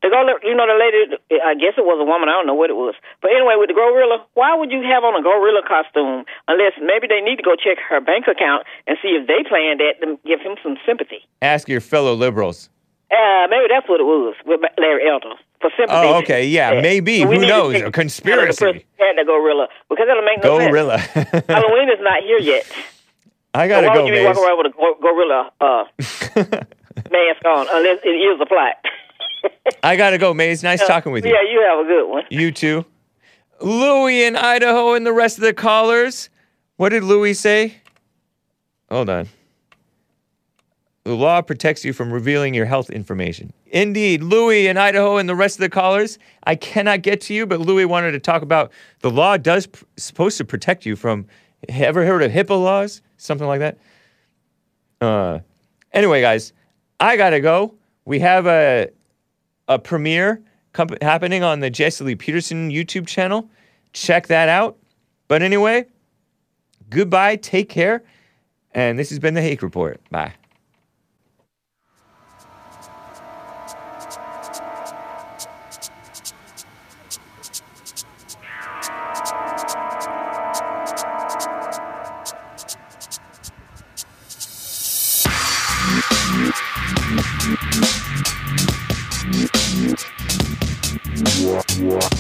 the gorilla, you know, the lady, I guess it was a woman. I don't know what it was. But anyway, with the gorilla, why would you have on a gorilla costume unless maybe they need to go check her bank account and see if they planned that to give him some sympathy. Ask your fellow liberals. Uh, maybe that's what it was with Larry Elder for sympathy. Oh, okay, yeah, maybe. So Who knows? A conspiracy. And the gorilla because that'll make no sense. Gorilla. Halloween is not here yet. I gotta so why go, would you be walking around with a gorilla uh, mask on unless it is a plot? I gotta go, Maze. Nice talking with you. Yeah, you have a good one. You too. Louie in Idaho and the rest of the callers. What did Louie say? Hold on. The law protects you from revealing your health information. Indeed, Louie in Idaho and the rest of the callers. I cannot get to you, but Louie wanted to talk about the law does pr- supposed to protect you from. Ever heard of HIPAA laws? Something like that. Uh, anyway, guys, I gotta go. We have a a premiere comp- happening on the Jesse Lee Peterson YouTube channel. Check that out. But anyway, goodbye. Take care. And this has been the Hake Report. Bye. Thank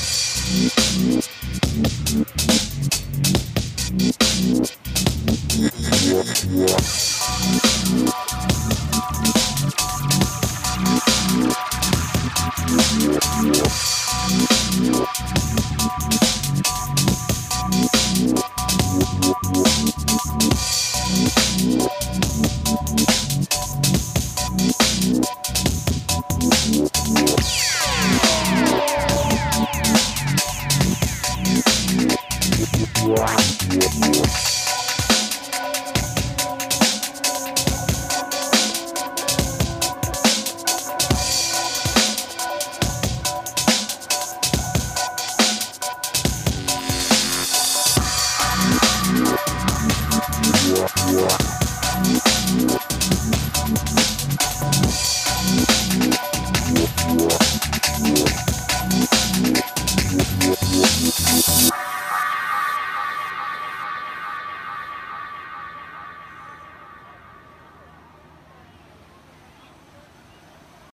Wow.